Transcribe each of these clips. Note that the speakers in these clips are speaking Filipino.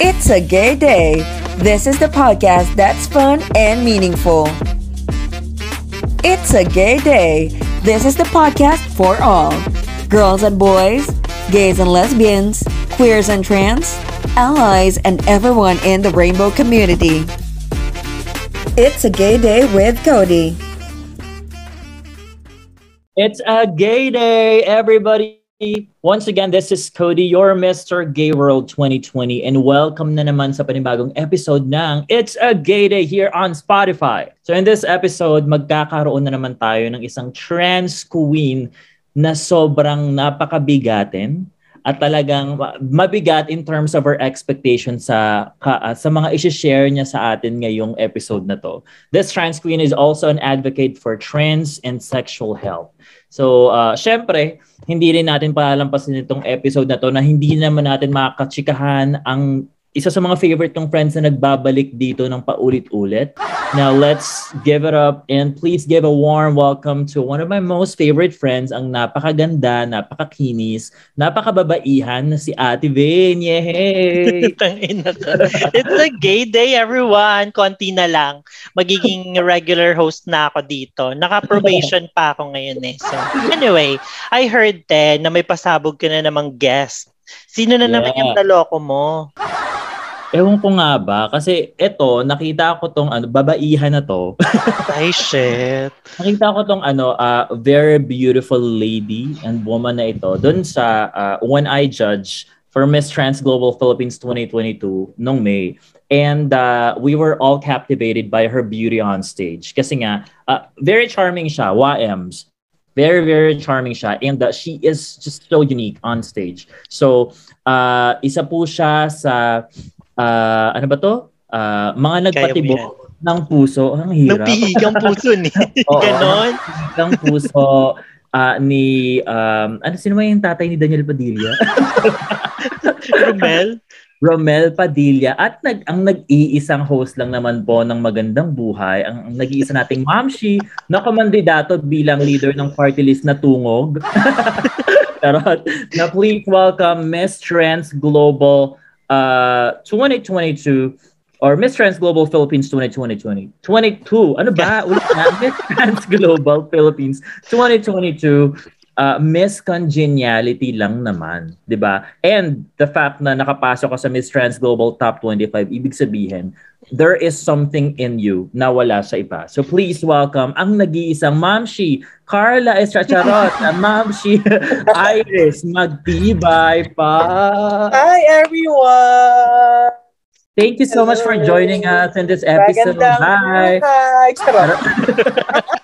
It's a gay day. This is the podcast that's fun and meaningful. It's a gay day. This is the podcast for all girls and boys, gays and lesbians, queers and trans, allies, and everyone in the rainbow community. It's a gay day with Cody. It's a gay day, everybody. Once again, this is Cody, your Mr. Gay World 2020, and welcome na naman sa panibagong episode ng It's a Gay Day here on Spotify. So in this episode, magkakaroon na naman tayo ng isang trans queen na sobrang napakabigatin at talagang mabigat in terms of her expectations sa ka, sa mga i-share niya sa atin ngayong episode na to. This trans queen is also an advocate for trans and sexual health. So, uh, syempre, hindi rin natin palalampasin itong episode na to na hindi naman natin makakatsikahan ang isa sa mga favorite kong friends na nagbabalik dito ng paulit-ulit. Now, let's give it up and please give a warm welcome to one of my most favorite friends, ang napakaganda, napakakinis, napakababaihan na si Ate Vin. Yay! It's a gay day, everyone. Konti na lang. Magiging regular host na ako dito. Naka-probation pa ako ngayon eh. So, anyway, I heard, te, na may pasabog ka na namang guest. Sino na yeah. naman yung naloko mo? Ewan ko nga ba, kasi eto, nakita ko tong ano, babaihan na to. Ay, shit. nakita ko tong ano, uh, very beautiful lady and woman na ito doon sa uh, When I Judge for Miss Trans Global Philippines 2022 nung May. And uh, we were all captivated by her beauty on stage. Kasi nga, uh, very charming siya, YMs. Very, very charming siya. And uh, she is just so unique on stage. So, uh, isa po siya sa uh, ano ba to? Uh, mga nagpatibok ng puso. Ang hirap. Nagpihigang puso ni. Ganon. Nagpihigang puso uh, ni, um, ano, sino yung tatay ni Daniel Padilla? Romel? Romel Padilla at nag ang nag-iisang host lang naman po ng Magandang Buhay, ang, ang nag-iisa nating Mamshi na kamandidato bilang leader ng party list na tungog. Charot. na please welcome Miss Trans Global uh, 2022 or Miss Trans Global Philippines 2020 22 ano ba? Ulit na. Miss Trans Global Philippines 2022 uh, Miss Congeniality lang naman 'di ba and the fact na nakapasok ka sa Miss Trans Global Top 25 ibig sabihin there is something in you na wala sa iba. So please welcome ang nag-iisang Mamshi, Carla Estracharot, na Mamshi Iris Magtibay pa. Hi everyone! Thank you so Hello. much for joining us in this episode. Hi! Hi!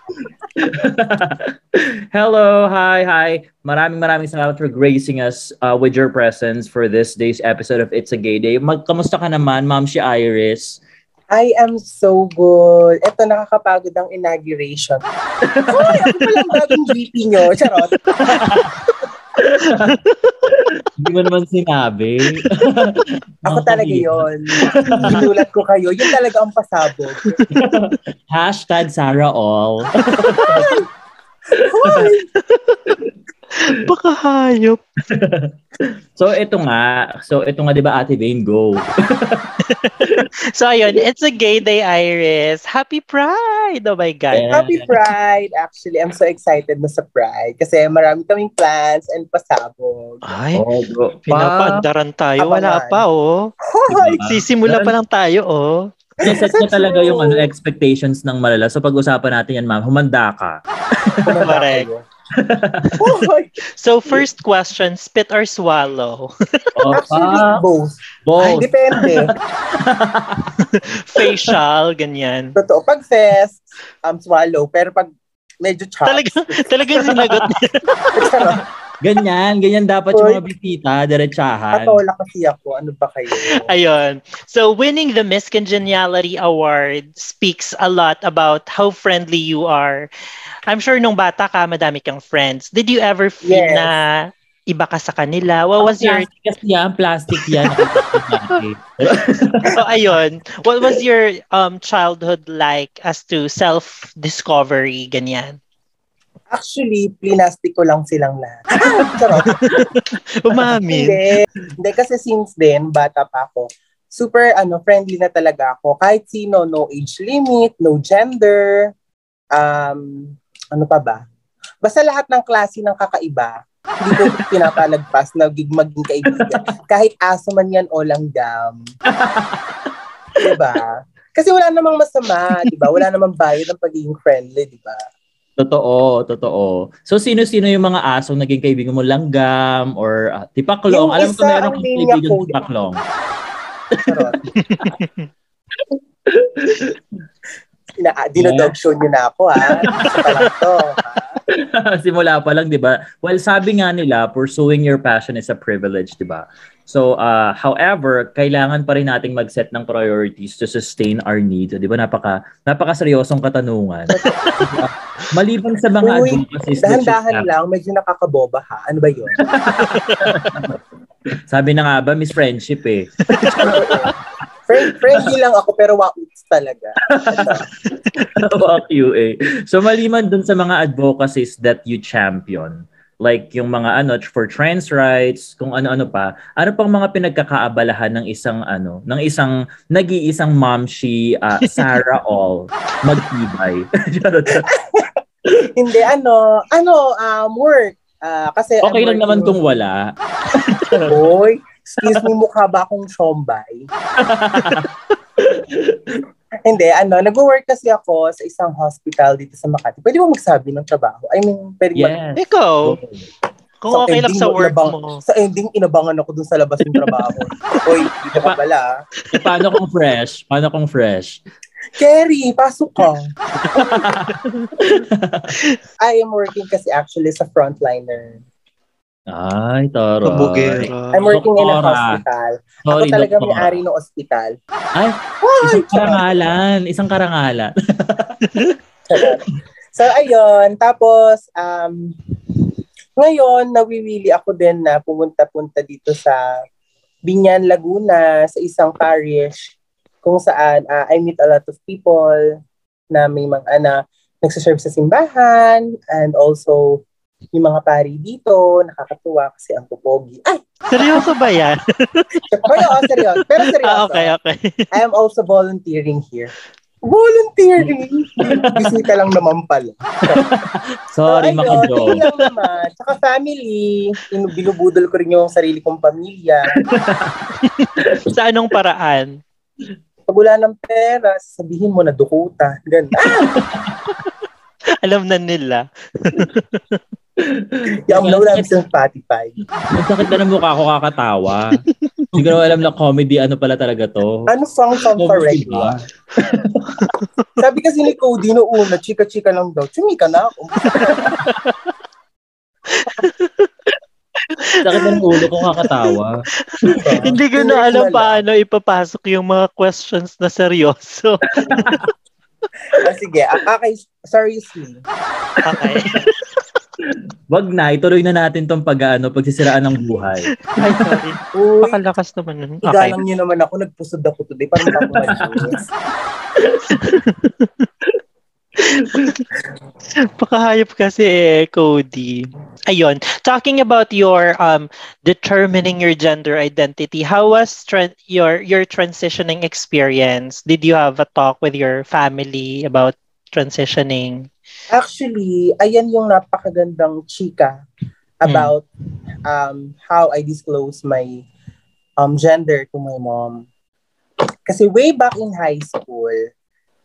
Hello, hi, hi. Maraming maraming salamat for gracing us uh, with your presence for this day's episode of It's a Gay Day. Magkamusta ka naman, Ma'am si Iris? I am so good. Ito, nakakapagod ang inauguration. Hoy, ako palang bagong VP nyo. Charot. Hindi mo naman sinabi. ako talaga yon. Ginulat ko kayo. Yun talaga ang pasabog. Hashtag Sarah All. Hoy! Baka hayop. so ito nga, so ito nga 'di ba Ate Vane go. so ayun, it's a gay day Iris. Happy Pride. Oh my god. Yeah. Happy Pride. Actually, I'm so excited na sa Pride kasi marami kaming plans and pasabog. Ay, oh, pinapandaran tayo. Wala pa oh. Hoy, sisimula pa lang tayo oh. Set niya talaga yung ano expectations ng malala. So pag-usapan natin yan, ma'am, humanda ka. Correct. So first question, spit or swallow? Actually, both. Both. Ay, depende. Facial, ganyan. Totoo. Pag fest, um, swallow. Pero pag medyo chops. Talaga, talagang sinagot niya. Ganyan, ganyan dapat yung mga bisita, diretsahan. Atola kasi ako, ano ba kayo? Ayun. So, winning the Miss Congeniality Award speaks a lot about how friendly you are. I'm sure nung bata ka, madami kang friends. Did you ever feel yes. na iba ka sa kanila? What was your... Plastic kasi yan, plastic yan. so, ayun. What was your um childhood like as to self-discovery, ganyan? Actually, plinastic ko lang silang lahat. Charot. Umamin. Hindi. Hindi kasi since then, bata pa ako, super ano friendly na talaga ako. Kahit sino, no age limit, no gender, um, ano pa ba? Basta lahat ng klase ng kakaiba, hindi ko pinapalagpas na maging kaibigan. Kahit aso man yan o langgam. diba? Kasi wala namang masama, diba? Wala namang bayad ng pagiging friendly, diba? Totoo, totoo. So, sino-sino yung mga asong naging kaibigan mo? Langgam or uh, tipaklong? Yung Alam ko meron ang kang kaibigan tipaklong. Charot. Ina, dinodog show niyo na ako, ha? Lang to, ha? Simula pa lang, di ba? Well, sabi nga nila, pursuing your passion is a privilege, di ba? So, uh, however, kailangan pa rin nating mag-set ng priorities to sustain our needs. Di ba? Napaka, napaka seryosong katanungan. Maliban sa mga Uy, you Dahan-dahan lang, medyo nakakaboba, ha? Ano ba yun? Sabi na nga ba, Miss Friendship eh. Friend, friendly lang ako, pero wauts talaga. Fuck you eh. So maliman dun sa mga advocacies that you champion, like yung mga ano for trans rights, kung ano-ano pa, ano pang mga pinagkakaabalahan ng isang ano, ng isang nag-iisang momshi uh, Sarah All magtibay. Hindi, ano, ano, um, work. Ah, kasi I'm okay lang naman kung wala. Hoy, excuse me, mukha ba akong shombay? Hindi, ano, nag-work kasi ako sa isang hospital dito sa Makati. Pwede mo magsabi ng trabaho? I mean, pwede mag- Yes. Ikaw, kung Sa okay lang ending sa work inabang- mo. Sa ending, inabangan ako dun sa labas ng trabaho. Hoy, dito ka pala. paano kung fresh? Paano kung fresh? Kerry, pasok ka. I am working kasi actually sa frontliner. Ay, taro. Kabugera. I'm working in a Doktora. hospital. Ako Sorry, talaga doktora. may-ari ng ospital. Ay, isang karangalan. Isang karangalan. So, ayun. Tapos, um, ngayon, nawiwili ako din na pumunta-punta dito sa Binyan, Laguna, sa isang parish kung saan ah, I meet a lot of people na may mga ana nagsaserve sa simbahan and also yung mga pari dito, nakakatuwa kasi ang pupogi. Ay! Seryoso ba yan? Pero, oh, seryoso. Pero seryoso. ah, okay, okay. I am also volunteering here. Volunteering? Bisita lang naman pala. Sorry, so, yun lang naman. Tsaka family, in- binubudol ko rin yung sarili kong pamilya. Sa anong paraan? Pag wala ng pera, sabihin mo na dukuta. Ganun. Ah, Alam na nila. yung wala namin sa Spotify. Ang sakit na ng mukha ko kakatawa. Hindi ko na alam na comedy, ano pala talaga to. Ano song song correct? ba? Sabi kasi ni Cody no una, chika-chika lang daw. Chumika na ako. Sakit ng ulo ko kakatawa. Hindi ko na alam paano ipapasok yung mga questions na seryoso. Ah, sige, ah, okay, seriously. Okay. Wag na, ituloy na natin tong pag-ano, pagsisiraan ng buhay. Ay, sorry. Uy, Pakalakas naman nun. Okay. igalang niyo naman ako, nagpusod ako today para makakumalis. Pakahayop kasi eh, Cody. Ayun. Talking about your um determining your gender identity, how was tra- your your transitioning experience? Did you have a talk with your family about transitioning? Actually, ayan yung napakagandang chika about um, how I disclose my um, gender to my mom. Kasi way back in high school,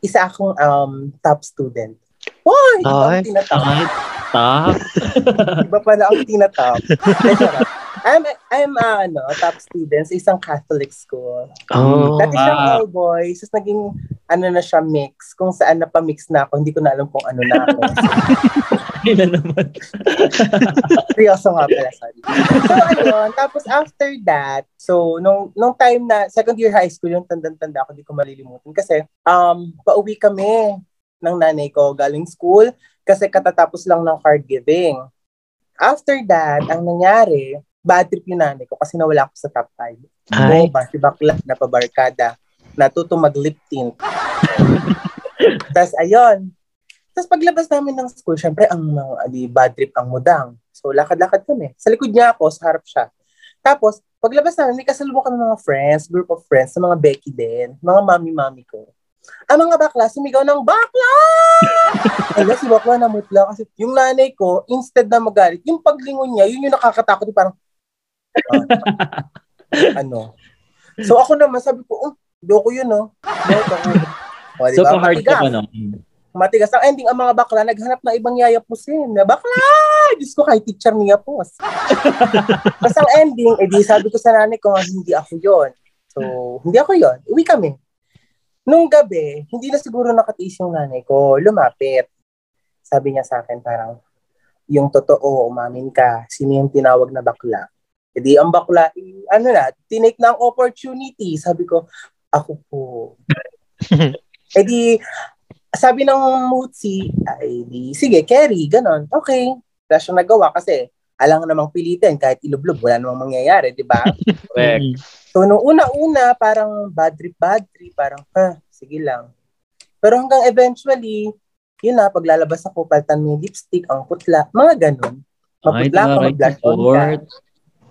isa akong um, top student. Why? Iba Ay, ang tinatap. Top. Iba pala ang tinatap. I'm, I'm uh, ano, top student sa isang Catholic school. Oh. Dati siyang wow. all boys, tapos naging ano na siya mix. Kung saan napamix na ako, hindi ko na alam kung ano na ako. Ayun na naman. Seryoso nga pala, sorry. So, ayun. Tapos, after that, so, nung, nung time na, second year high school, yung tandang-tanda ako, di ko malilimutan. Kasi, um, pauwi kami ng nanay ko galing school kasi katatapos lang ng card giving. After that, ang nangyari, bad trip yung nanay ko kasi nawala ako sa top 5. Ay. Bomba, si bakla, napabarkada, natuto mag-lip tint. Tapos, ayun, Tapos paglabas namin ng school, syempre ang mga di bad trip ang mudang. So lakad-lakad kami. Sa likod niya ako, sa harap siya. Tapos paglabas namin, may kasalubong kami mga friends, group of friends, sa mga Becky din, mga mami-mami ko. Ang mga bakla, sumigaw ng bakla! Ay, si bakla namutla kasi yung nanay ko, instead na magalit, yung paglingon niya, yun yung nakakatakot, yung parang, ah, ano. So ako naman, sabi ko, oh, ko yun, no? Loko ko. O, diba? So, hard ka pa, no? Matigas ang ending, ang mga bakla naghanap ng ibang yayapusin. Na bakla! Diyos ko, kay teacher niya po. Tapos ang ending, edi sabi ko sa nanay ko, hindi ako yon So, hindi ako yon Uwi kami. Nung gabi, hindi na siguro nakatiis yung nanay ko. Lumapit. Sabi niya sa akin parang, yung totoo, umamin ka, sino yung tinawag na bakla? Edi ang bakla, ano na, tinake na ang opportunity. Sabi ko, ako po. edi sabi ng Mutsi, ay di, sige, carry, ganon. Okay. Wala siyang nagawa kasi alang namang pilitin kahit ilublob, wala namang mangyayari, di ba? Correct. so, nung una-una, parang bad trip, bad trip, parang, ha, sige lang. Pero hanggang eventually, yun na, paglalabas ako, paltan mo yung lipstick, ang putla, mga ganon. Maputla ka, mag-blush on ka.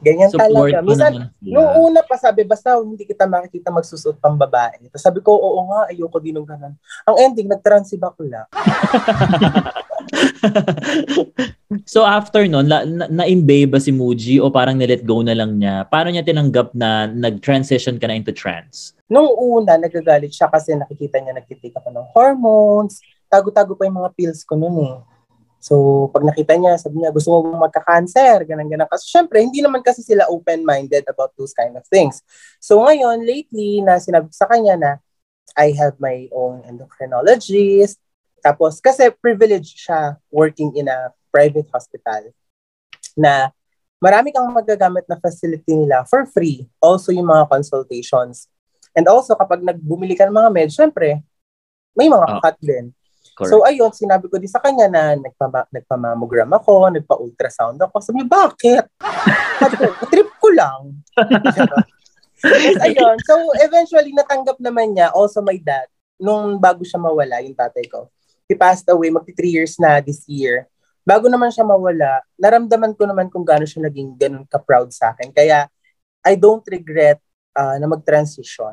Ganyan Support talaga. Minsan, nung una pa sabi, basta hindi kita makikita magsusuot pang babae. Tapos sabi ko, oo nga, ayoko din ng ganun. Ang ending, nag-trans si bakla. so after nun, na, na-imbabe ba si Muji o parang nilet go na lang niya? Paano niya tinanggap na nag-transition ka na into trans? Nung una, nagagalit siya kasi nakikita niya nagtitik ako ng hormones. Tago-tago pa yung mga pills ko noon eh. So, pag nakita niya, sabi niya, gusto mo bang magka-cancer? Ganun. Kasi syempre, hindi naman kasi sila open-minded about those kind of things. So, ngayon, lately, na sinabi sa kanya na, I have my own endocrinologist. Tapos, kasi privileged siya working in a private hospital na marami kang magagamit na facility nila for free. Also, yung mga consultations. And also, kapag nagbumili ka ng mga meds, syempre, may mga oh. cut din. Correct. So ayun, sinabi ko din sa kanya na nagpa, nagpa-mammogram ako, nagpa-ultrasound ako. Sabi niya, bakit? trip ko lang. yes, ayun. So eventually, natanggap naman niya, also my dad, nung bago siya mawala, yung tatay ko. He passed away, magti 3 years na this year. Bago naman siya mawala, naramdaman ko naman kung gaano siya naging ganun ka-proud sa akin. Kaya I don't regret uh, na mag-transition.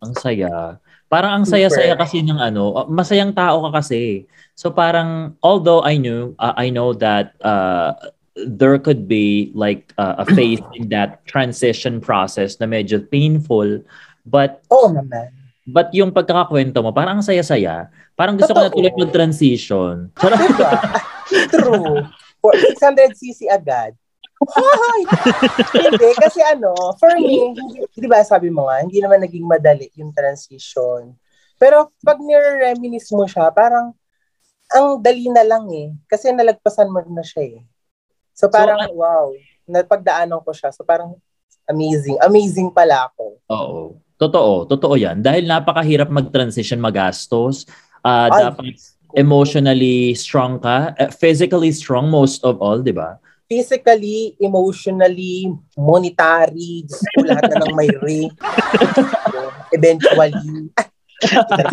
Ang saya. Parang ang saya-saya kasi ng ano, uh, masayang tao ka kasi. So parang although I knew uh, I know that uh, there could be like uh, a phase in that transition process na medyo painful but Oo naman. But yung pagkakakwento mo, parang ang saya-saya. Parang gusto Totoo. ko na tuloy mag-transition. Diba? True. 600cc agad. Hi! hindi, kasi ano, for me, di ba sabi mo nga, hindi naman naging madali yung transition. Pero pag nire-reminis mo siya, parang ang dali na lang eh. Kasi nalagpasan mo na siya eh. So parang, so, wow, napagdaanan ko siya. So parang amazing. Amazing pala ako. Oo. Totoo. Totoo yan. Dahil napakahirap mag-transition, magastos. Uh, dapat emotionally strong ka. Uh, physically strong most of all, di ba? Physically, emotionally, monetary, gusto lahat na ng may ring. eventually.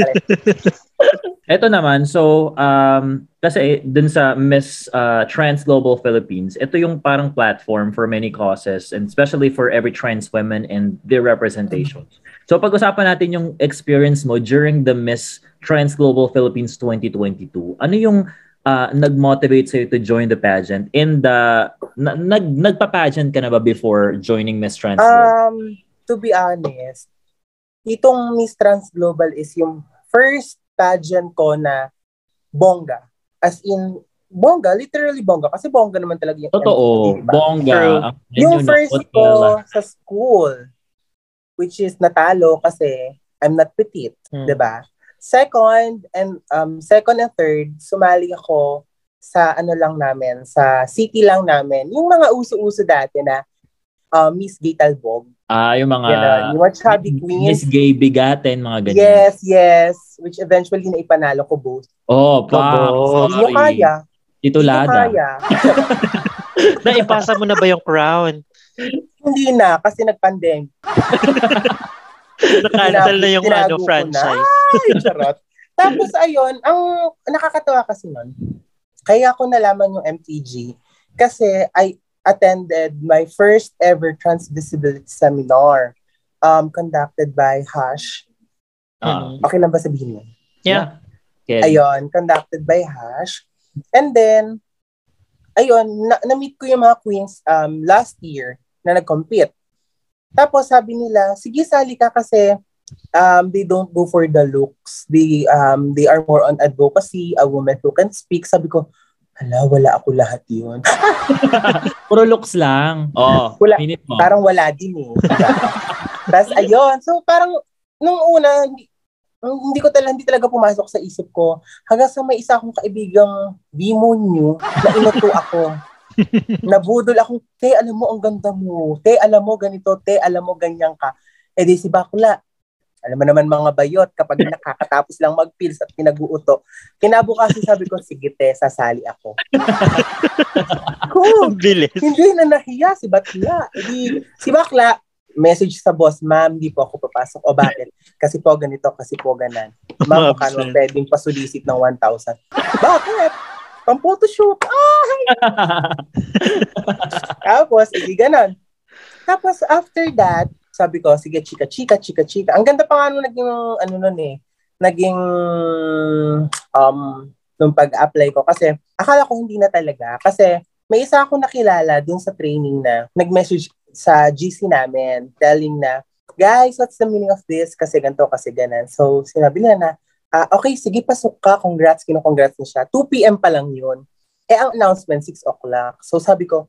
Ito naman, so um, kasi dun sa Miss uh, Trans Global Philippines, ito yung parang platform for many causes and especially for every trans women and their representation. So pag-usapan natin yung experience mo during the Miss Trans Global Philippines 2022. Ano yung uh, nag-motivate sa'yo to join the pageant? In the, na, nag, nagpa-pageant ka na ba before joining Miss Trans Um, to be honest, itong Miss Trans Global is yung first pageant ko na bongga. As in, bongga, literally bongga. Kasi bongga naman talaga yung Totoo, diba? bongga. Ang, yung first ko sa school, which is natalo kasi I'm not petite, hmm. 'di ba? Second and um second and third, sumali ako sa ano lang namin, sa city lang namin. Yung mga uso-uso dati na uh, Miss Gay Talbog. Ah, yung mga Yan, yung mga chubby queens. Miss Gay Bigaten, mga ganyan. Yes, yes. Which eventually na ipanalo ko both. Oh, pa. Hindi nyo kaya. Titulada. Hindi kaya. Naipasa mo na ba yung crown? Hindi na, kasi nag-pandemic. Na-cancel na yung ano, franchise. Ay, charot. Tapos ayun, ang nakakatawa kasi nun, kaya ako nalaman yung MTG kasi I attended my first ever transvisibility seminar um, conducted by Hash. Ah. Okay lang ba sabihin yun? Yeah. Ken. Ayun, conducted by Hash. And then, ayun, na- na-meet ko yung mga queens um, last year na nag-compete. Tapos sabi nila, sige sali ka kasi um, they don't go for the looks. They um, they are more on advocacy, a woman who can speak. Sabi ko, hala, wala ako lahat yun. Puro looks lang. Oh, Wala. minute mo. parang wala din eh. Tapos ayun, so parang nung una, hindi, ko talaga, hindi talaga pumasok sa isip ko. Hanggang sa may isa akong kaibigang demonyo na inuto ako. Nabudol akong, te, alam mo, ang ganda mo. Te, alam mo, ganito. Te, alam mo, ganyan ka. Eh di si Bakla, alam mo naman mga bayot, kapag nakakatapos lang mag-pills at pinag-uuto, kinabukasan sabi ko, sige te, sasali ako. cool. Bilis. Hindi na nahiya si Bakla. Hindi, si Bakla, message sa boss, ma'am, di po ako papasok. O bakit? Kasi po ganito, kasi po ganan. Ma'am, naman pwedeng pasulisit ng 1,000. Bakit? Pang photoshoot. Ay! Tapos, hindi ganon. Tapos, after that, sabi ko, sige, chika, chika, chika, chika. Ang ganda pa nga nung naging, ano nun eh, naging, um, nung pag-apply ko. Kasi, akala ko hindi na talaga. Kasi, may isa akong nakilala dun sa training na nag-message sa GC namin telling na, guys, what's the meaning of this? Kasi ganito, kasi ganan. So, sinabi nila na, ah, okay, sige, pasok ka. Congrats, kino-congrats na siya. 2 p.m. pa lang yun. Eh, ang announcement, 6 o'clock. So, sabi ko,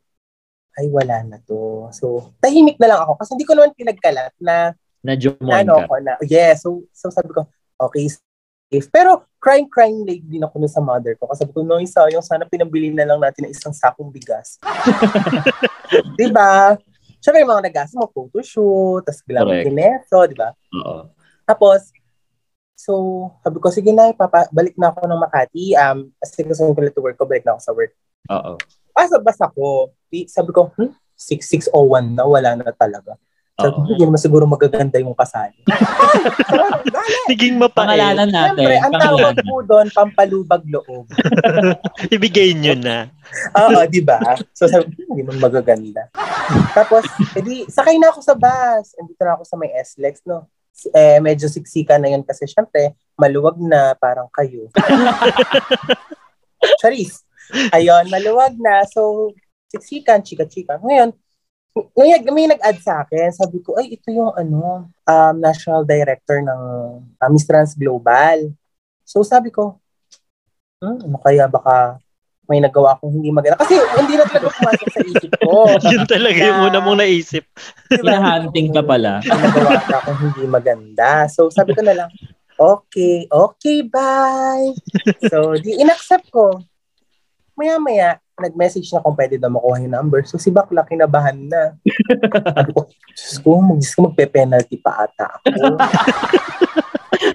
ay, wala na to. So, tahimik na lang ako. Kasi hindi ko naman pinagkalat na, na na Jomon ano ka. ko na, yeah. So, so sabi ko, okay, safe. Pero, crying, crying late din ako sa mother ko. Kasi sabi ko, no, isa, yung sana pinambili na lang natin ng isang sakong bigas. di ba? Siyempre, yung mga nag-asa mo, photoshoot, tapos Correct. kineso, di ba? Oo. Tapos, so, sabi ko, sige na, papa, balik na ako ng Makati. Um, kasi gusto ko to work ko, balik na ako sa work. Oo. Pasabas ako. Sabi ko, hmm, 6601 na, wala na talaga. Sabi ko, hindi naman siguro magaganda yung kasali. Naging mapait. Pangalanan natin. Siyempre, ang tawag po doon, pampalubag loob. Ibigay nyo na. Oo, di ba? So sabi ko, hindi man magaganda. Tapos, edi, sakay na ako sa bus. Andito na ako sa may SLEX, no? Eh, medyo siksika na yun kasi syempre, maluwag na parang kayo. Charis. Ayun, maluwag na. So, siksikan, chika-chika. Ngayon, ngayon, may nag-add sa akin. Sabi ko, ay, ito yung ano, um, national director ng uh, Miss Trans Global. So, sabi ko, hmm, ano kaya baka may nagawa akong hindi maganda. Kasi hindi na talaga pumasok sa isip ko. Yun talaga yung una mong naisip. Diba? Hinahunting ka pala. May nagawa ka akong hindi maganda. So, sabi ko na lang, okay, okay, bye. So, di in-accept ko. Maya-maya, nag-message na kung pwede daw makuha yung number. So, si Bakla kinabahan na. Sabi ko, Diyos ko, mag- ko, magpe-penalty pa ata ako.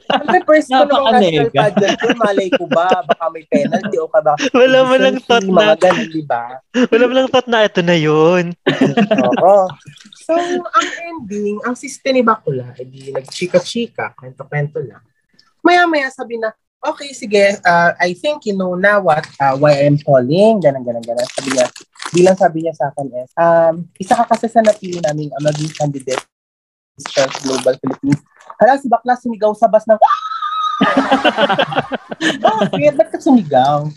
Ko, first ko namang national pageant ko, malay ko ba, baka may penalty o ka ba? Wala mo lang thought Mga na, ganun, di ba? wala mo lang thought na ito na yun. Oo. So, ang ending, ang system ni Bakula, edi nagchika-chika, kwento-kwento lang. Maya-maya sabi na, okay, sige, uh, I think you know na what, uh, why I'm calling, ganun, ganun, ganun. Sabi niya, bilang sabi niya sa akin is, um, isa ka kasi sa napili namin ang maging candidate sa Global Philippines. Hala, si Bakla sumigaw sa bus ng, Bakit? Ba't ka sumigaw?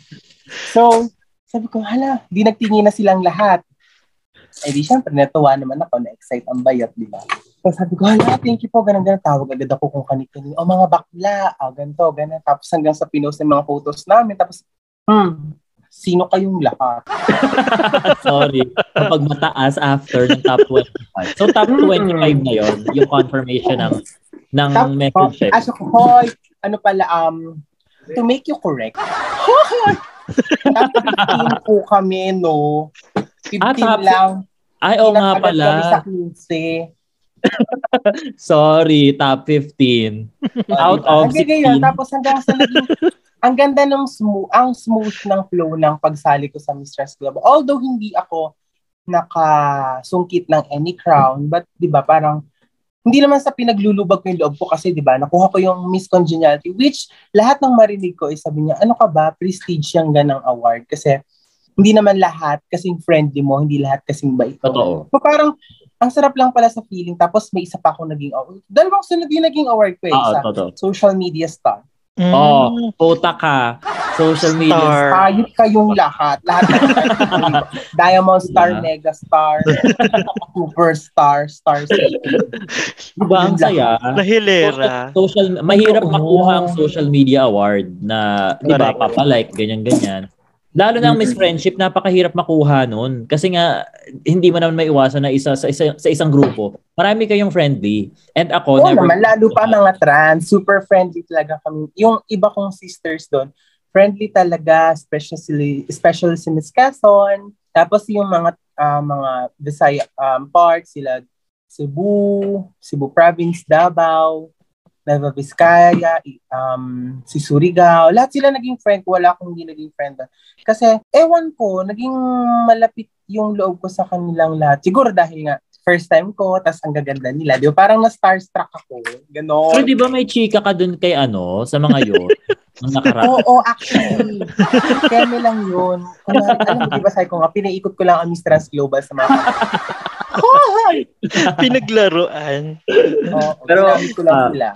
So, sabi ko, hala, di nagtingin na silang lahat. Eh di syempre, natuwa naman ako, na-excite ang bayat, di ba? So sabi ko, hala, thank you po, ganun, ganun. Tawag agad ako kung kanito. O mga bakla, o ganito, ganun. Tapos hanggang sa pinost ng mga photos namin. Tapos, hmm, sino kayong lahat? Sorry. Kapag mataas after ng top 25. So top 25 na yon yung confirmation ng ng Top- message. Oh, Aso ko, hoy, ano pala, um, to make you correct, 15 po kami, no? 15 Ah, top- lang. Ay, oo nga Pinag-agad kami sa pala. 15. Sorry, top 15. Out of Hanggang ngayon, 16. tapos hanggang sa naging, ang ganda ng smooth, ang smooth ng flow ng pagsali ko sa Mistress Club. Although hindi ako nakasungkit ng any crown, but di ba parang hindi naman sa pinaglulubag ko yung loob ko kasi 'di ba nakuha ko yung Miss Congeniality which lahat ng marinig ko is sabi niya ano ka ba prestige yung ganang award kasi hindi naman lahat kasing friendly mo hindi lahat kasing bait. Totoo. So parang ang sarap lang pala sa feeling tapos may isa pa akong naging award. Dalawang sunod yung naging award ko eh, Oo, sa totoo. social media star. Mm. Oh, puta ka. Social media. Star. Hayop kayong lahat. Lahat ng Diamond Star, Yeah. Mega Star, Superstar, Star City. Diba ang saya? Nahilera. Social, mahirap Oo. makuha ang social media award na, di ba, papalike, ganyan-ganyan. Lalo na ang Miss Mm. Friendship, napakahirap makuha nun. Kasi nga, hindi mo naman maiwasan na isa sa, isa, sa isang grupo. Marami kayong friendly. And ako, Oo never... naman, lalo pa mga trans, super friendly talaga kami. Yung iba kong sisters doon, friendly talaga, especially, especially si Miss Quezon. Tapos yung mga ah, mga Visaya um, parts, sila Cebu, Cebu Province, Davao, Nueva Vizcaya, um, si Surigao. Lahat sila naging friend ko. Wala akong hindi naging friend. Kasi, ewan ko, naging malapit yung loob ko sa kanilang lahat. Siguro dahil nga, first time ko, tas ang gaganda nila. Di ba? Parang na-starstruck ako. Ganon. Pero di ba may chika ka dun kay ano, sa mga yun? Nung nakaraan. Oo, actually. Keme lang yun. Kunwari, alam mo, di ba sabi ko nga, pinaikot ko lang ang Miss Trans Global sa mga! Pinaglaruan. Oo, Pero, ko lang ah, sila.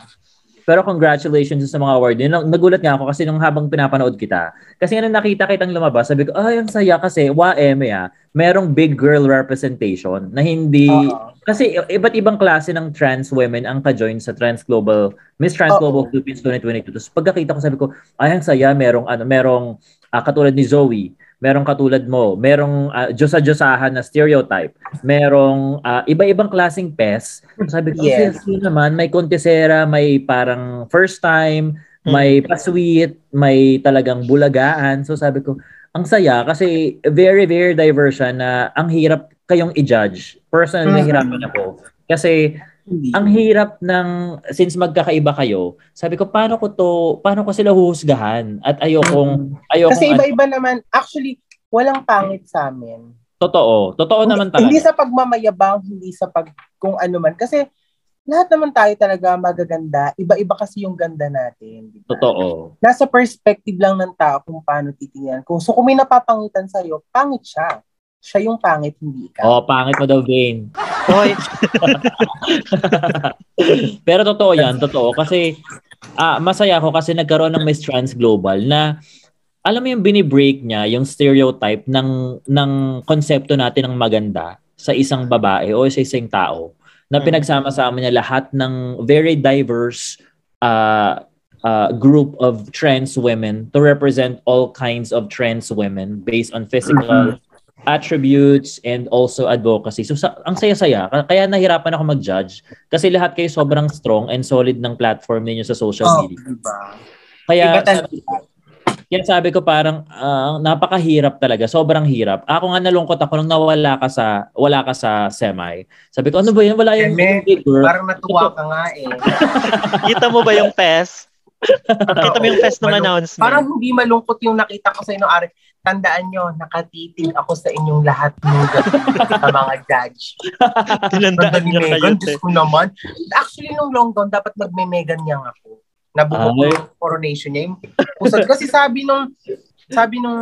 Pero congratulations sa mga award. Yun, nagulat nga ako kasi nung habang pinapanood kita. Kasi nga nung nakita kitang lumabas, sabi ko, ay, ang saya kasi, wa eme ah, merong big girl representation na hindi... Oo. Kasi iba't ibang klase ng trans women ang ka-join sa Trans Global, Miss Trans Oo. Global Philippines 2022. Tapos pagkakita ko, sabi ko, ay, ang saya, merong, ano, merong ah, katulad ni Zoe, merong katulad mo, merong uh, Diyosa-Diyosahan na stereotype, merong ah, iba-ibang klaseng pes. Sabi ko, Yes. yes. yun naman, may kontesera, may parang first time, may Mm. pasweet, may talagang bulagaan. So sabi ko, ang saya kasi very, very diverse siya na ang hirap kayong i-judge. Personally, Mhm. nahihirapan ako. Kasi Hindi. ang hirap ng since magkakaiba kayo, sabi ko paano ko to, paano ko sila huhusgahan at ayokong ayokong Kasi iba-iba naman, actually, walang pangit sa amin. totoo. Totoo naman talaga. Hindi sa pagmamayabang, hindi sa pag kung ano man. Kasi lahat naman tayo talaga magaganda. Iba-iba kasi yung ganda natin. di ba? Totoo. Nasa perspective lang ng tao kung paano titingnan ko. So kung may napapangitan sa'yo, pangit siya. Siya yung pangit, hindi ka. Oh, pangit mo daw, Vane. Hoy, Pero totoo yan, totoo. Kasi ah masaya ako kasi nagkaroon ng Miss Trans Global na alam mo yung binibreak niya, yung stereotype ng, ng konsepto natin ng maganda sa isang babae o sa isang tao na Mm. pinagsama-sama niya lahat ng very diverse uh, uh, group of trans women to represent all kinds of trans women based on physical attributes and also advocacy. So sa, ang saya-saya, kaya nahirapan ako mag-judge kasi lahat kayo sobrang strong and solid ng platform ninyo sa social Oh, media. diba? Kaya Iba talaga. kaya sabi ko parang ah, napakahirap talaga, sobrang hirap. Ako nga nalungkot ako nung nawala ka sa wala ka sa semi. Sabi ko ano ba 'yan? Wala yung, Eme, girl. Parang natuwa ka nga eh. kita mo ba yung PES? Kita mo yung PES ng Malung- announcement? Parang hindi malungkot yung nakita ko sa inyo, Ari. Tandaan nyo, nakatitig ako sa inyong lahat ng sa mga judge. Tinandaan ni niya kayo. Diyos ko naman. Actually, nung Longdon, dapat magme-Megan niyang ako. Nabuko ko Ay. yung coronation niya. Yung pusod. Kasi sabi nung sabi nung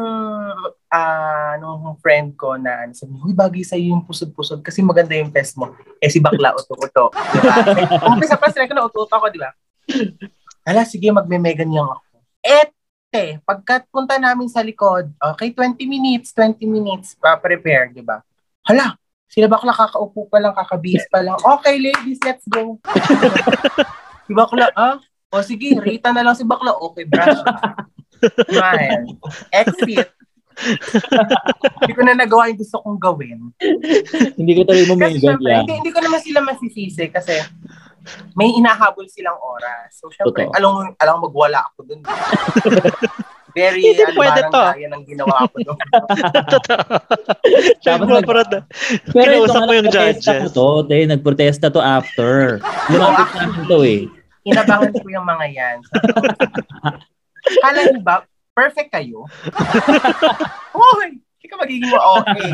ah nung friend ko na ano, sabi, huy, bagay sa'yo yung pusod-pusod kasi maganda yung test mo. Eh, si bakla, uto-uto. Di ba? Eh, Umpisa pa sila ko na uto-uto ako, di ba? Hala, sige, magme-Megan niyang ako. Ete, pagkat punta namin sa likod, okay, 20 minutes, 20 minutes, pa prepare, di ba? Hala, sila bakla kakaupo pa lang, kakabihis pa lang. Okay, ladies, let's go. si bakla, ah? O sige, Rita na lang si bakla. Okay, brush. Smile. Exit. hindi ko na nagawa yung gusto kong gawin. Hindi ko tuloy mo Kasi syempre, lang. hindi, hindi ko naman sila masisisi kasi may inahabol silang oras. So syempre, Totoo. alam mo, alam magwala ako dun. Very, Hindi ano, pwede parang to. kaya ng ginawa ko dun. Totoo. Tapos nag- Pero ito Kinausap mo yung judges. to, te, nagprotesta to after. Lumapit namin to eh. Inabangan ko yung mga yan. Kala niyo ba, perfect kayo? Hoy! Ka magiging okay.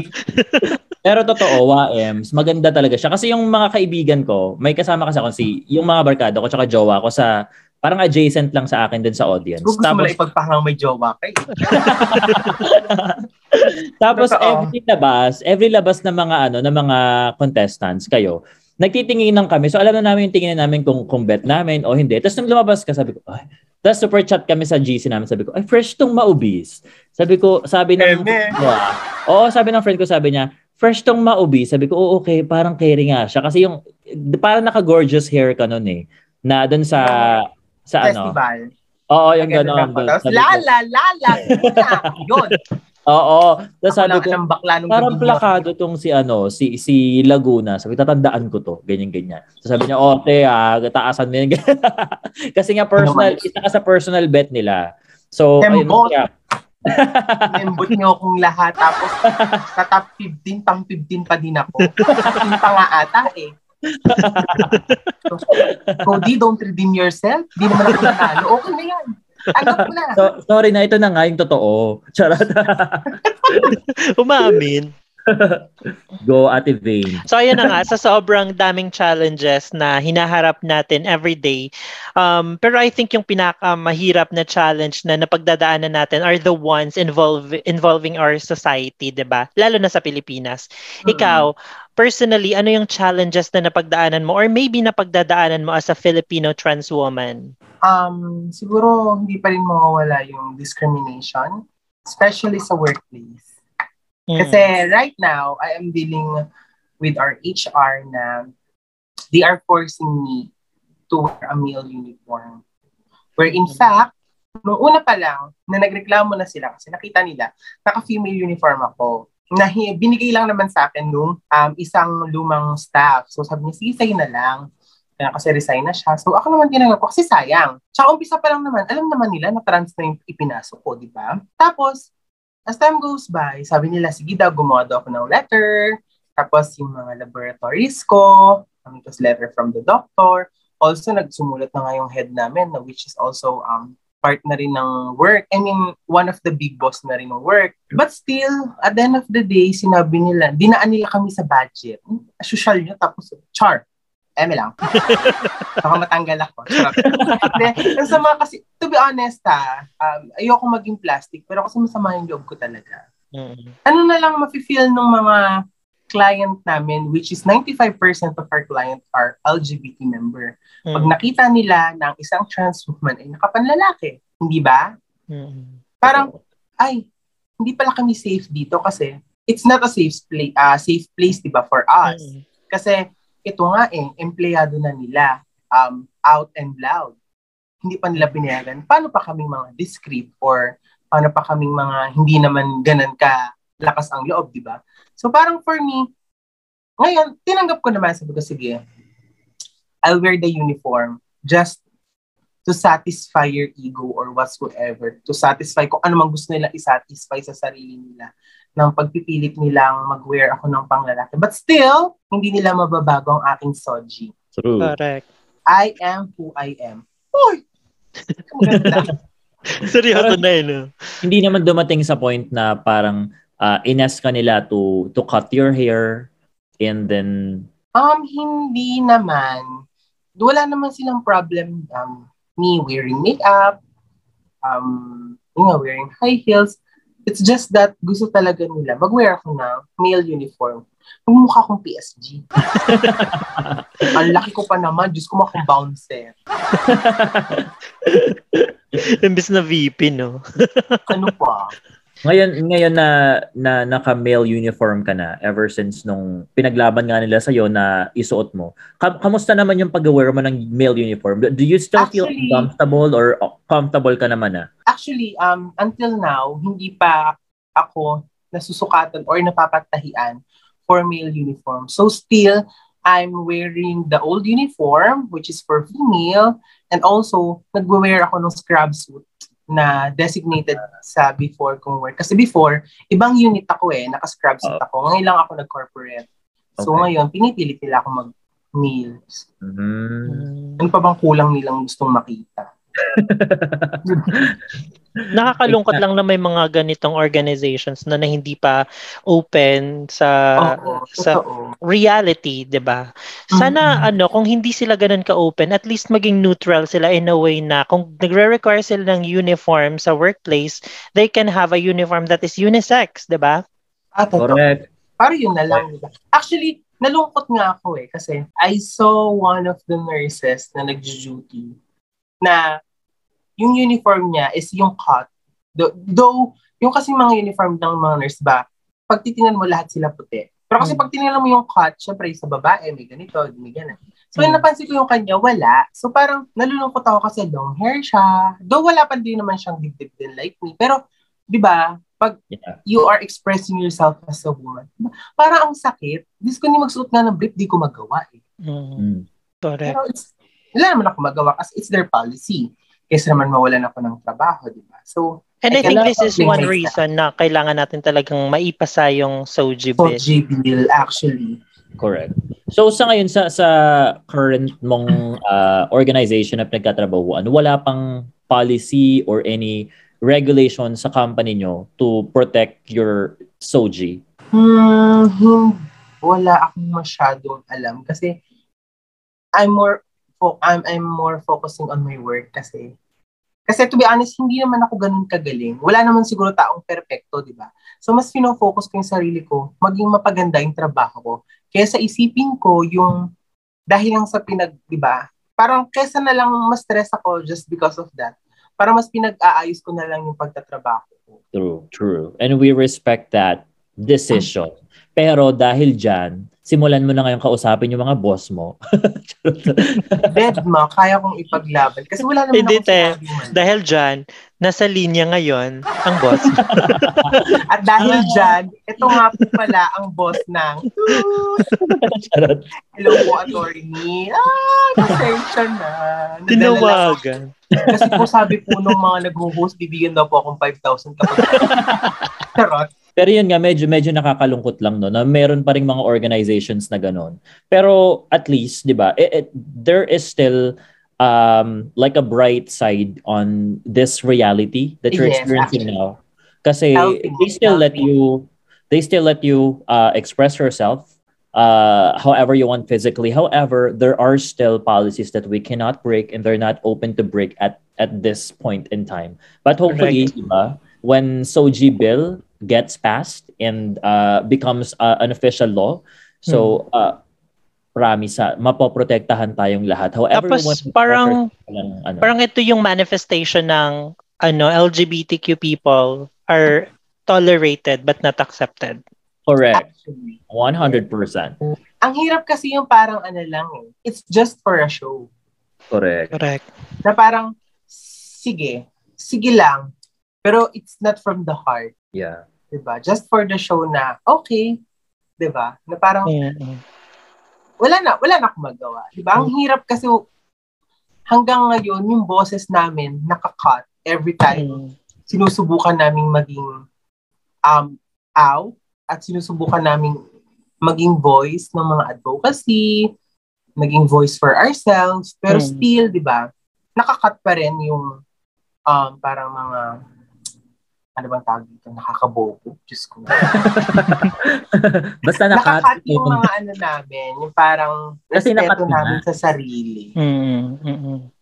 Pero totoo, Waems, maganda talaga siya. Kasi yung mga kaibigan ko, may kasama kasi ako si, yung mga barkada ko, tsaka jowa ko sa, parang adjacent lang sa akin din sa audience. Kung gusto mo Tapos, lang ipagpahangang may jowa kay. tapos Totoo. every labas, every labas ng mga ano, ng mga contestants kayo, nagtitinginan kami. So alam na namin yung tingin namin kung, kung bet namin o hindi. Tapos nung lumabas ka, sabi ko, ay, tapos super chat kami sa GC namin. Sabi ko, ay, fresh tong maubis. Sabi ko, sabi ng... Yeah. Oo, sabi ng friend ko, sabi niya, fresh tong maubis. Sabi ko, oo, okay, parang carry nga siya. Kasi yung, parang naka-gorgeous hair ka nun eh. Na dun sa, sa ano. Festival. Oo, yung Ganun. Tapos, lala, lala, lala. Yun. Oo. Tapos sabi ko, bakla nung parang plakado tong si ano, si si Laguna. Sabi tatandaan ko to, ganyan ganyan. So sabi niya, "Okay, ah, taasan mo yun." Kasi nga personal, Ano isa ka sa personal bet nila. So, ayun, Tembot. kaya, Nembot niyo akong lahat. Tapos, sa top 15, pang 15 pa din ako. 15 pa nga ata eh. So, Cody, don't redeem yourself. Di naman ako nanalo. Okay na yan. Tanggap na. so, sorry na, ito na nga yung totoo. Charot. Umamin. Go, Ate Vane. So ayan na nga, sa sobrang daming challenges na hinaharap natin every day. Um, pero I think yung pinakamahirap na challenge na napagdadaanan natin are the ones involve, involving our society, 'di ba? Lalo na sa Pilipinas. Ikaw, personally, ano yung challenges na napagdaanan mo or maybe napagdadaanan mo as a Filipino trans woman? Um, siguro hindi pa rin mawawala yung discrimination, especially sa workplace. Mm. Kasi right now, I am dealing with our HR na they are forcing me to wear a male uniform. Where in fact, nung una pa lang, na nagreklamo na sila kasi nakita nila, naka-female uniform ako. Na binigay lang naman sa akin nung um, isang lumang staff. So sabi niya, sige, sa'yo na lang. Kasi resign na siya. So ako naman tinanggap ko kasi sayang. Tsaka umpisa pa lang naman, alam naman nila na trans na yung ipinasok ko, di ba? Tapos, as time goes by, sabi nila, sige daw, gumawa daw ako ng letter. Tapos yung mga laboratories ko, um, was letter from the doctor. Also, nagsumulat na nga yung head namin, na which is also um, part na rin ng work. I mean, one of the big boss na rin ng work. But still, at the end of the day, sinabi nila, dinaan nila kami sa budget. Social nyo, tapos, char. Eme lang. Baka matanggal ako. Yung sa mga kasi, to be honest ha, um, ayoko maging plastic, pero kasi masama yung loob ko talaga. Mm. Ano na lang mafe-feel ng mga client namin, which is 95% of our client are LGBT member. Pag Mm. nakita nila na ang isang trans woman ay nakapanlalaki, hindi ba? Mm. Parang, ay, hindi pala kami safe dito kasi it's not a safe place, uh, safe place, di ba, for us. Mm. Kasi ito nga eh, empleyado na nila um, out and loud. Hindi pa nila binayagan. Paano pa kaming mga discreet or paano pa kaming mga hindi naman ganun ka lakas ang loob, di ba? So parang for me, ngayon, tinanggap ko naman, sabi ko, sige, I'll wear the uniform just to satisfy your ego or whatsoever. To satisfy kung ano mang gusto nila isatisfy sa sarili nila ng pagpipilit nilang mag-wear ako ng panglalaki. But still, hindi nila mababago ang aking soji. True. Correct. I am who I am. Uy! Seryoso na yun. Hindi naman dumating sa point na parang uh, ines ka nila to to cut your hair and then um, hindi naman. Wala naman silang problem um, me wearing makeup, um, yun nga, wearing high heels. It's just that gusto talaga nila mag-wear ako ng male uniform. Mukha akong PSG. Ang laki ko pa naman, Diyos ko akong bouncer. Imbis na VP, no? Ano pa? Ngayon ngayon na na naka-male uniform ka na ever since nung pinaglaban nga nila sa na isuot mo. Kam- kamusta naman yung pag-wear mo ng male uniform? Do you still feel Actually- comfortable or comfortable ka naman na? Actually, um, until now, hindi pa ako nasusukatan or napapatahian for male uniform. So still, I'm wearing the old uniform, which is for female, and also, nagwe-wear ako ng scrub suit na designated sa before kong work. Kasi before, ibang unit ako eh, naka-scrub suit ako. Ngayon lang ako nag-corporate. So Okay. ngayon, pinipilit nila ako mag-meals. Mhm. Mm. Ano pa bang kulang nilang gustong makita? Nakakalungkot lang na may mga ganitong organizations na, na hindi pa open sa Oo, sa totoo. reality, 'di ba? Sana Mhm. ano, kung hindi sila ganun ka-open, at least maging neutral sila in a way na kung nagre-require sila ng uniform sa workplace, they can have a uniform that is unisex, 'di ba? Ah. Correct. Parang yun na lang. diba? Actually, nalungkot nga ako eh. Kasi I saw one of the nurses na nag-duty na yung uniform niya is yung cut. Though, though yung kasi mga uniform ng mga nurse ba, pag titingnan mo lahat sila puti. Pero kasi Hmm. pag tinignan mo yung cut, syempre sa babae, may ganito, may ganun. So, yung napansin ko yung kanya, wala. So, parang nalulungkot ako kasi long hair siya. Though wala pa din naman siyang dibdib din like me. Pero, di ba, pag Yeah. you are expressing yourself as a woman, diba? parang ang sakit. Dis ko ni magsuot nga ng brief, di ko magawa eh. Mm, Mm. correct. Pero it's, wala naman ako magawa kasi it's their policy. Kesa naman mawalan ako ng trabaho, di ba? So, And I I think this is one reason na kailangan natin talagang maipasa yung Soji so bill. G-Bill actually. Correct. So sa ngayon sa sa current mong uh, organization na pinagkatrabahuan, wala pang policy or any regulation sa company nyo to protect your soji. Hmm, hin- wala akong masyadong alam kasi I'm more fo- I'm I'm more focusing on my work kasi kasi to be honest, hindi naman ako ganun kagaling. Wala naman siguro taong perpekto, di ba? So mas fino-focus ko yung sarili ko, maging mapaganda yung trabaho ko. Kesa isipin ko yung dahil lang sa pinag, di ba? Parang kesa na lang mas stress ako just because of that. Para mas pinag-aayos ko na lang yung pagtatrabaho ko. True, true. And we respect that decision. Pero dahil dyan, simulan mo na ngayon kausapin yung mga boss mo. Dead ma, kaya kong ipaglaban. Kasi wala naman Hindi, te. Dahil dyan, nasa linya ngayon ang boss. At dahil dyan, ito nga po pala ang boss ng Charot. Hello po, attorney. Ah, pasensya na. Tinawagan. Kasi po sabi po nung mga nag-host, bibigyan daw po akong 5,000 kapag Charot. Pero yun nga, medyo, medyo nakakalungkot lang no, na meron pa rin mga organizations na ganon. Pero at least, di ba, it, it- there is still um, like a bright side on this reality that you're Yes, experiencing actually. now. Kasi Helping, they still let helping. you, they still let you uh, express yourself uh, however you want physically. However, there are still policies that we cannot break and they're not open to break at, at this point in time. But hopefully, di ba, when Soji bill gets passed and uh, becomes uh, an official law, so uh, promise sa mapoprotektahan tayong lahat. However, Tapos parang walang ano. parang ito yung manifestation ng ano LGBTQ people are tolerated but not accepted. correct. Actually. 100%. Ang hirap kasi yung parang ano lang eh. It's just for a show. Correct. Correct. Na parang, sige, sige lang. Pero it's not from the heart. Yeah. Diba? Just for the show na, okay. Diba? Na parang, Mm-mm. wala na, wala na akong magawa. Diba? Ang hirap kasi hanggang ngayon, yung boses namin nakakat every time Mm. sinusubukan naming maging um, out at sinusubukan naming maging voice ng mga advocacy, maging voice for ourselves, pero Mm. still, di ba, nakakat pa rin yung um, parang mga ano bang tawag dito? Nakakabobo. Diyos ko. Basta. Nakakat yung mga ano namin, yung parang Kasi respeto namin sa sarili. Mm, mm, mm.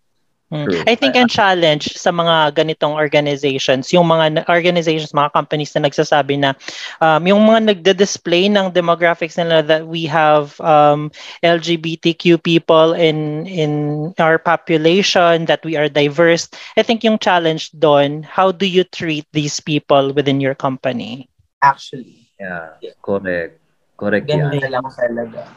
Mm. True. I think ang challenge sa mga ganitong organizations, yung mga organizations, mga companies na nagsasabi na um, yung mga nagde-display ng demographics nila that we have um, LGBTQ people in in our population, that we are diverse. I think yung challenge doon, how do you treat these people within your company? Actually. Yeah. Correct. Correct Ganda yan. lang talaga.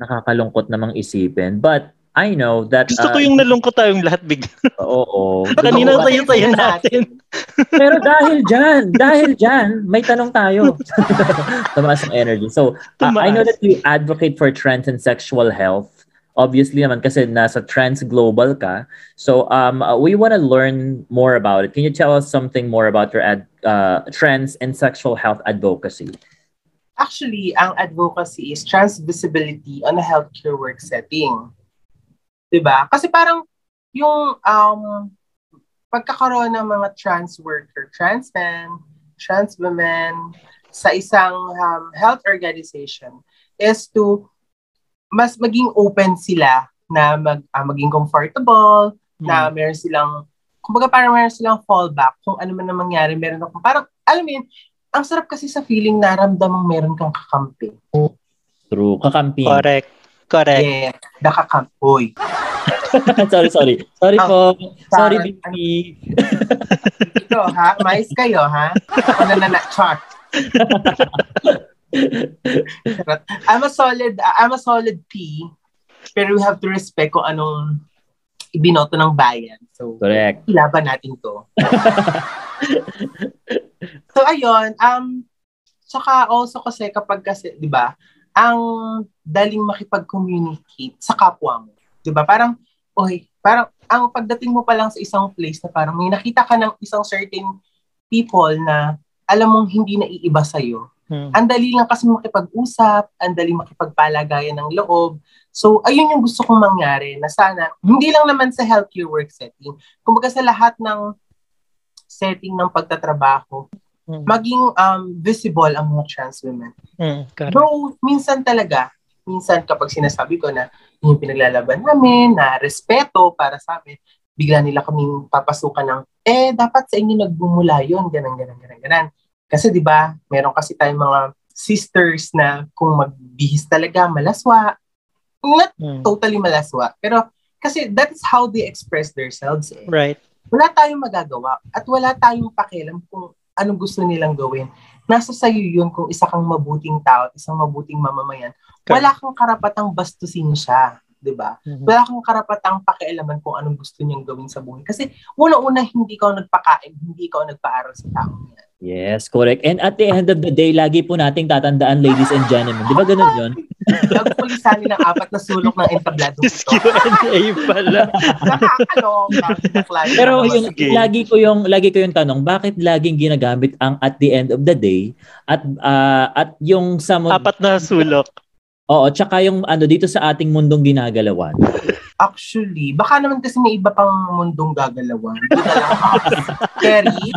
Nakakalungkot namang isipin. But I know that... Gusto ko uh, yung nalungkot tayong lahat bigla. Oo. Kanina Totoo, tayo-tayo natin. Pero dahil dyan, dahil dyan, may tanong tayo. Tumaas ang energy. So, uh, I know that you advocate for trans and sexual health. Obviously naman kasi nasa trans global ka. So, um, uh, we want to learn more about it. Can you tell us something more about your ad, uh, trans and sexual health advocacy? Actually, ang advocacy is trans visibility on a healthcare work setting. 'Di ba? Kasi parang yung um, pagkakaroon ng mga trans worker, trans men, trans women sa isang um, health organization is to mas maging open sila na mag, uh, maging comfortable, mm. na meron silang, kumbaga parang meron silang fallback kung ano man na mangyari, meron akong, parang, alam mo yun, ang sarap kasi sa feeling na ramdamang meron kang kakampi. True, kakampi. Correct. Correct. Yeah, nakakampoy. sorry, sorry. Sorry oh, po. Sorry, Bibi. Ito, ha? Mais kayo, ha? Ako na na chart. I'm a solid, I'm a solid P, pero we have to respect kung anong ibinoto ng bayan. So, Correct. Ilaban natin to. so, ayun. Um, saka also kasi kapag kasi, di ba, ang daling makipag-communicate sa kapwa mo. 'Di ba? Parang oy, parang ang pagdating mo pa lang sa isang place na parang may nakita ka ng isang certain people na alam mong hindi na iiba sa iyo. Hmm. Ang dali lang kasi makipag-usap, ang dali makipagpalagayan ng loob. So, ayun yung gusto kong mangyari na sana, hindi lang naman sa healthcare work setting, kumbaga sa lahat ng setting ng pagtatrabaho, mm. maging um, visible ang mga trans women. Mm, Though, minsan talaga, minsan kapag sinasabi ko na yung pinaglalaban namin, na respeto para sa amin, bigla nila kaming papasukan ng, eh, dapat sa inyo nagbumula yun, ganang, ganang, ganang, ganang. Kasi di ba meron kasi tayong mga sisters na kung magbihis talaga, malaswa. Not mm. totally malaswa, pero kasi that is how they express themselves. Eh. Right. Wala tayong magagawa at wala tayong pakialam kung anong gusto nilang gawin. Nasa sayo yun kung isa kang mabuting tao at isang mabuting mamamayan. Okay. Wala kang karapatang bastusin siya. 'di ba? Mm-hmm. Wala kang karapatang pakialaman kung anong gusto niyang gawin sa buhay. Kasi una-una hindi ka nagpakain, hindi ka nagpaaral sa tao niya. Yes, correct. And at the end of the day, lagi po nating tatandaan, ladies and gentlemen. Di ba ganun yun? Nagpulisan ng apat na sulok ng entabladong ito. Q&A pala. Pero yung, lagi ko yung lagi ko yung tanong, bakit laging ginagamit ang at the end of the day at uh, at yung sa apat na sulok? Oo, tsaka yung ano dito sa ating mundong ginagalawan. Actually, baka naman kasi may iba pang mundong gagalawan. Kerry?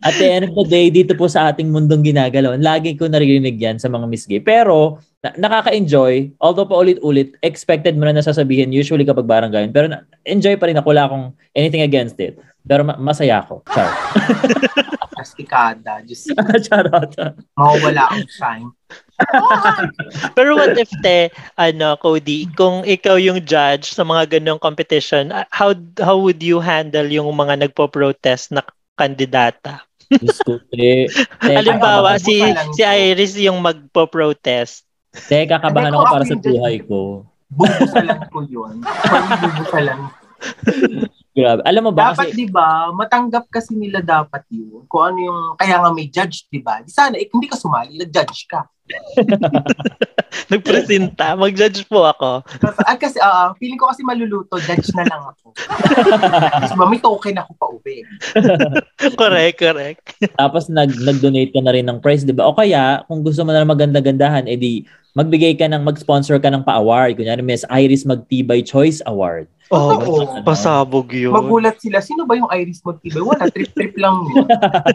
At the end of the day, dito po sa ating mundong ginagalawan, lagi ko naririnig yan sa mga Miss Gay. Pero, nakaka-enjoy, although pa ulit-ulit, expected mo na nasasabihin usually kapag barangay. Pero na- enjoy pa rin ako, wala akong anything against it. Pero ma- masaya ako. Char. Astikada. Just, Charot. mawawala ang shine. Pero what if te, ano, Cody, kung ikaw yung judge sa mga ganong competition, how how would you handle yung mga nagpo-protest na kandidata? Te. Halimbawa, si, si Iris yung magpo-protest. Teka, kabahan ako para sa buhay ko. Bubusalan ko yun. Bubusalan ko. Grabe. Alam mo ba dapat kasi... 'di ba, matanggap kasi nila dapat 'yun. Kung ano yung kaya nga may judge 'di ba? Sana eh, hindi ka sumali, nag-judge ka. Nagpresenta, mag-judge po ako. Ah, kasi uh, feeling ko kasi maluluto, judge na lang ako. kasi may token ako pa uwi. correct, correct. Tapos nag nag-donate ka na rin ng prize, 'di ba? O kaya kung gusto mo na maganda-gandahan, edi magbigay ka ng mag-sponsor ka ng pa-award. Kunyari, Miss Iris Magtibay Choice Award. Oh, oh pasabog yun. Magulat sila. Sino ba yung Iris Magtibay? Wala, trip-trip lang yun.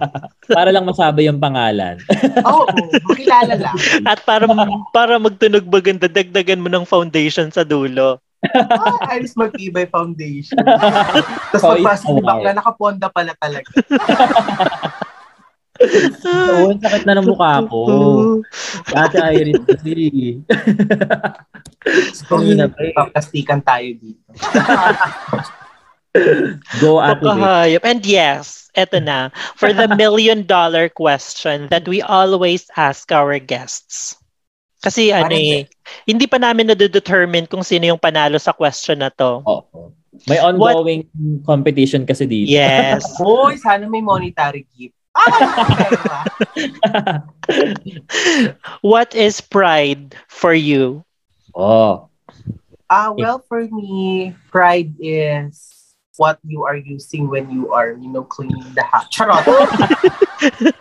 para lang masabi yung pangalan. Oo, oh, makilala lang. At para para magtunog maganda, dagdagan mo ng foundation sa dulo. ah, Iris Magtibay Foundation. Tapos oh, magpasok ni Bakla, nakaponda pala talaga. Oo, sakit na ng mukha ko. Ate Iris kasi. Kanina pa eh. Paplastikan tayo dito. Go Ate Hayop. And yes, eto na. For the million dollar question that we always ask our guests. Kasi ano eh, hindi pa namin na-determine kung sino yung panalo sa question na to. Oo. May ongoing What? competition kasi dito. Yes. Hoy, sana may monetary gift. what is pride for you? Oh. Uh, well, for me, pride is what you are using when you are, you know, cleaning the house. Charot.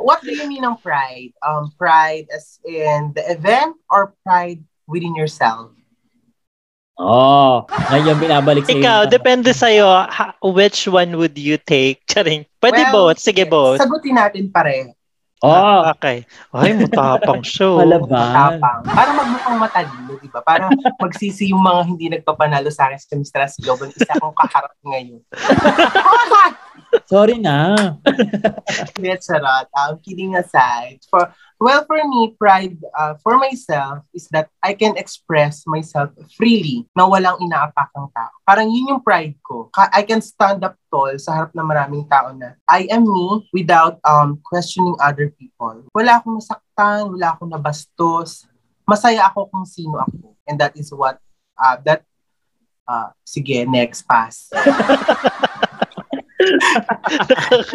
what do you mean on pride? Um, pride as in the event or pride within yourself? Oh, ngayon binabalik sa Ikaw, depende sa'yo, ha, which one would you take? Charing. Pwede Well, both. Sige, both. Sagutin natin pare. Oh, Okay. Ay, matapang show. palaban. Tapang. Para magmukhang matalino, di ba? Para magsisi yung mga hindi nagpapanalo sa akin sa Mistress Global. Isa akong kaharap ngayon. Sorry na. Let's charot. Um, kidding aside. For, well, for me, pride uh, for myself is that I can express myself freely na walang inaapakang tao. Parang yun yung pride ko. I can stand up tall sa harap ng maraming tao na I am me without um, questioning other people. Wala akong nasaktan, wala akong nabastos. Masaya ako kung sino ako. And that is what, uh, that, uh, sige, next pass.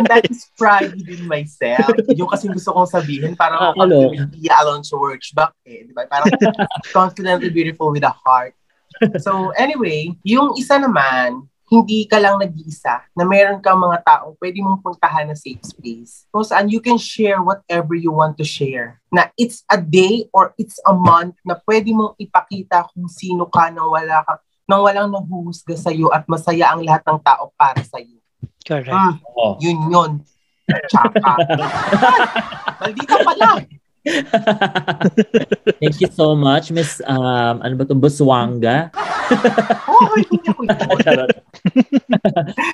that is pride within myself. Yung kasi gusto kong sabihin, parang ako ano? hindi Alonso Workshop eh. Di ba? Parang confidently beautiful with a heart. So anyway, yung isa naman, hindi ka lang nag-iisa, na meron kang mga taong pwede mong puntahan na safe space. Kung saan you can share whatever you want to share. Na it's a day or it's a month na pwede mong ipakita kung sino ka nang wala ka nang walang nanghuhusga sa'yo at masaya ang lahat ng tao para sa'yo. Correct. Mm, Oh. yun yun. Tsaka. Maldita pala. Thank you so much, Miss, um, ano ba to, Buswanga. Oh, hindi ako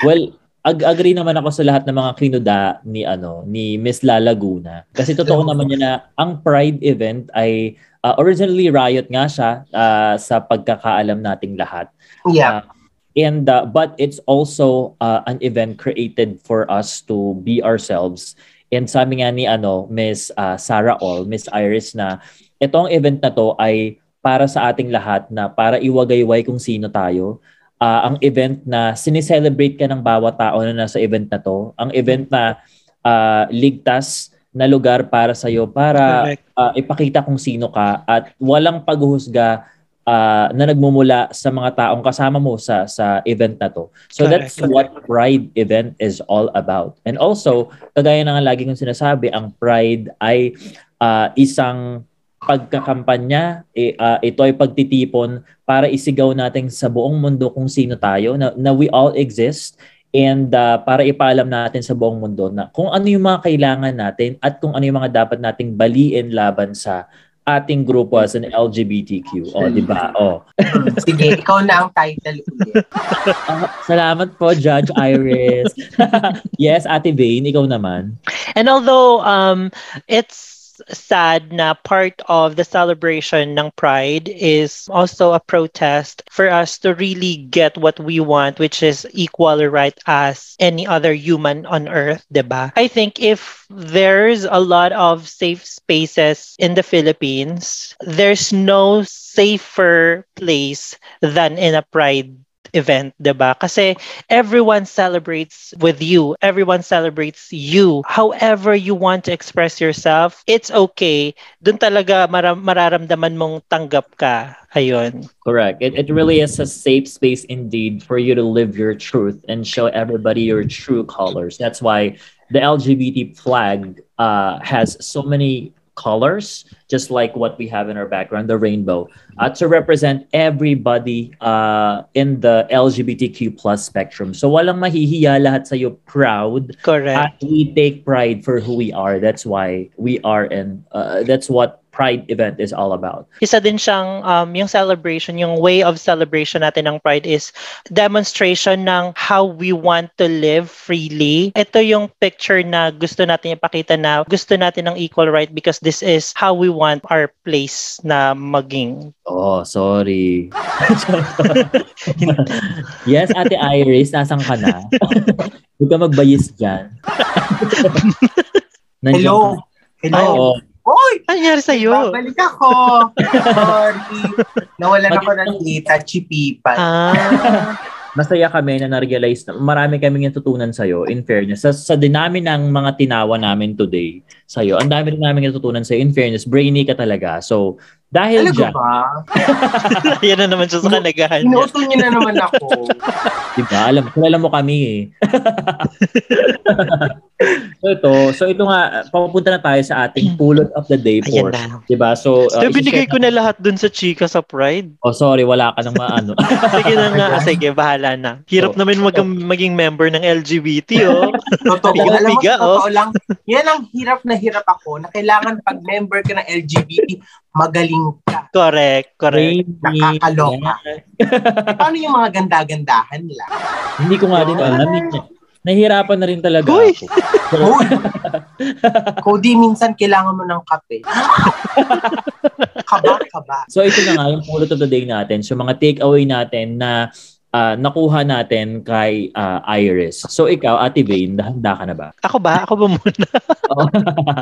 well, ag- agree naman ako sa lahat ng mga kinuda ni ano ni Miss La Laguna. Kasi totoo naman yun na ang Pride event ay uh, originally riot nga siya uh, sa pagkakaalam nating lahat. Yeah. And uh, but it's also uh, an event created for us to be ourselves. And sabi nga ni ano Miss uh, Sarah All, Miss Iris na itong event na to ay para sa ating lahat na para iwagayway kung sino tayo. Ah, ang event na sineselebrate ka ng bawat tao na nasa event na to. Ang event na ah, ligtas na lugar para sa iyo para Correct. ah, ipakita kung sino ka at walang paghuhusga ah, na nagmumula sa mga taong kasama mo sa sa event na to. So Correct, that's what Pride event is all about. And also, kagaya na nga lagi kong sinasabi, ang Pride ay ah, isang pagkakampanya, eh, ah, ito ay pagtitipon para isigaw natin sa buong mundo kung sino tayo, na, na we all exist, and ah, para ipaalam natin sa buong mundo na kung ano yung mga kailangan natin at kung ano yung mga dapat nating baliin laban sa ating grupo as an LGBTQ. O, di ba? O. Hmm, Sige, ikaw na ang title ulit. Ah, salamat po, Judge Iris. yes, Ate Vane, ikaw naman. And although um, it's sad na part of the celebration ng Pride is also a protest for us to really get what we want, which is equal right as any other human on earth, diba? I think if there's a lot of safe spaces in the Philippines, there's no safer place than in a Pride event, ba? Kasi everyone celebrates with you. Everyone celebrates you. However you want to express yourself, it's okay. Doon talaga mara- mararamdaman mong tanggap ka. Ayun. Correct. It, it really is a safe space indeed for you to live your truth and show everybody your true colors. That's why the LGBT flag uh, has so many colors, just like what we have in our background, the rainbow, uh, to represent everybody uh, in the LGBTQ plus spectrum. So walang mahihiya lahat sa'yo proud Correct. at we take pride for who we are. That's why we are and uh, that's what Pride event is all about. isa din siyang um, yung celebration, yung way of celebration natin ng Pride is demonstration ng how we want to live freely. Ito yung picture na gusto natin ipakita na gusto natin ng equal right because this is how we want our place na maging. Oh, sorry. yes, Ate Iris, nasan ka na? Huwag ka magbayis dyan. Hello? ka. Hello? Oo. Hoy! Ano nangyari sa'yo? Babalik ako. Sorry. Nawalan ako ng data, chipipan. Ah, Masaya kami na na-realize na marami kaming natutunan sa'yo, in fairness. Sa, sa dinami ng mga tinawa namin today sa'yo, ang dami rin namin natutunan sa'yo. In fairness, brainy ka talaga. So, dahil Talaga dyan, ba? yan na naman siya sa kanagahan niya. Inuuto niyo na naman ako. di ba? Alam, kilala mo kami eh. So ito, so ito nga, papunta na tayo sa ating pulot of the day na. Diba? So, uh, So, binigay ko na lahat dun sa chika sa Pride. Oh, sorry, wala ka nang maano. Sige na nga. Sige, bahala na. Hirap Oh. naman mag- maging member ng LGBT, oh. Totoo. Piga, Alam mo, sa totoo lang, yan ang hirap na hirap ako na kailangan pag member ka ng LGBT, magaling ka. correct, correct. Nakakaloka. Eh, paano yung mga ganda-gandahan nila? Hindi ko nga din alam. Nahihirapan na rin talaga Uy! ako. Uy! Cody, minsan kailangan mo ng kape. Kaba, kaba. So ito na nga yung pulot of the day natin. So mga takeaway natin na ah, nakuha natin kay ah, Iris. So ikaw, Ate Vane, handa ka na ba? Ako ba? Ako ba muna? Oh.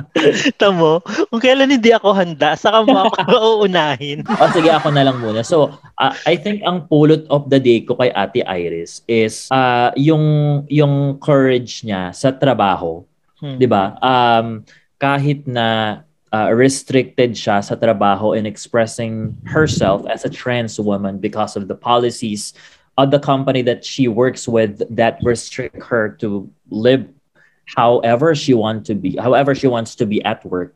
Tamo, kung kailan hindi ako handa, saka mo ako uunahin. o sige, ako na lang muna. So, ah, I think ang pulot of the day ko kay Ate Iris is ah, yung yung courage niya sa trabaho. Hmm. 'di ba? Um kahit na uh, restricted siya sa trabaho in expressing herself as a trans woman because of the policies the company that she works with that restrict her to live however she want to be however she wants to be at work.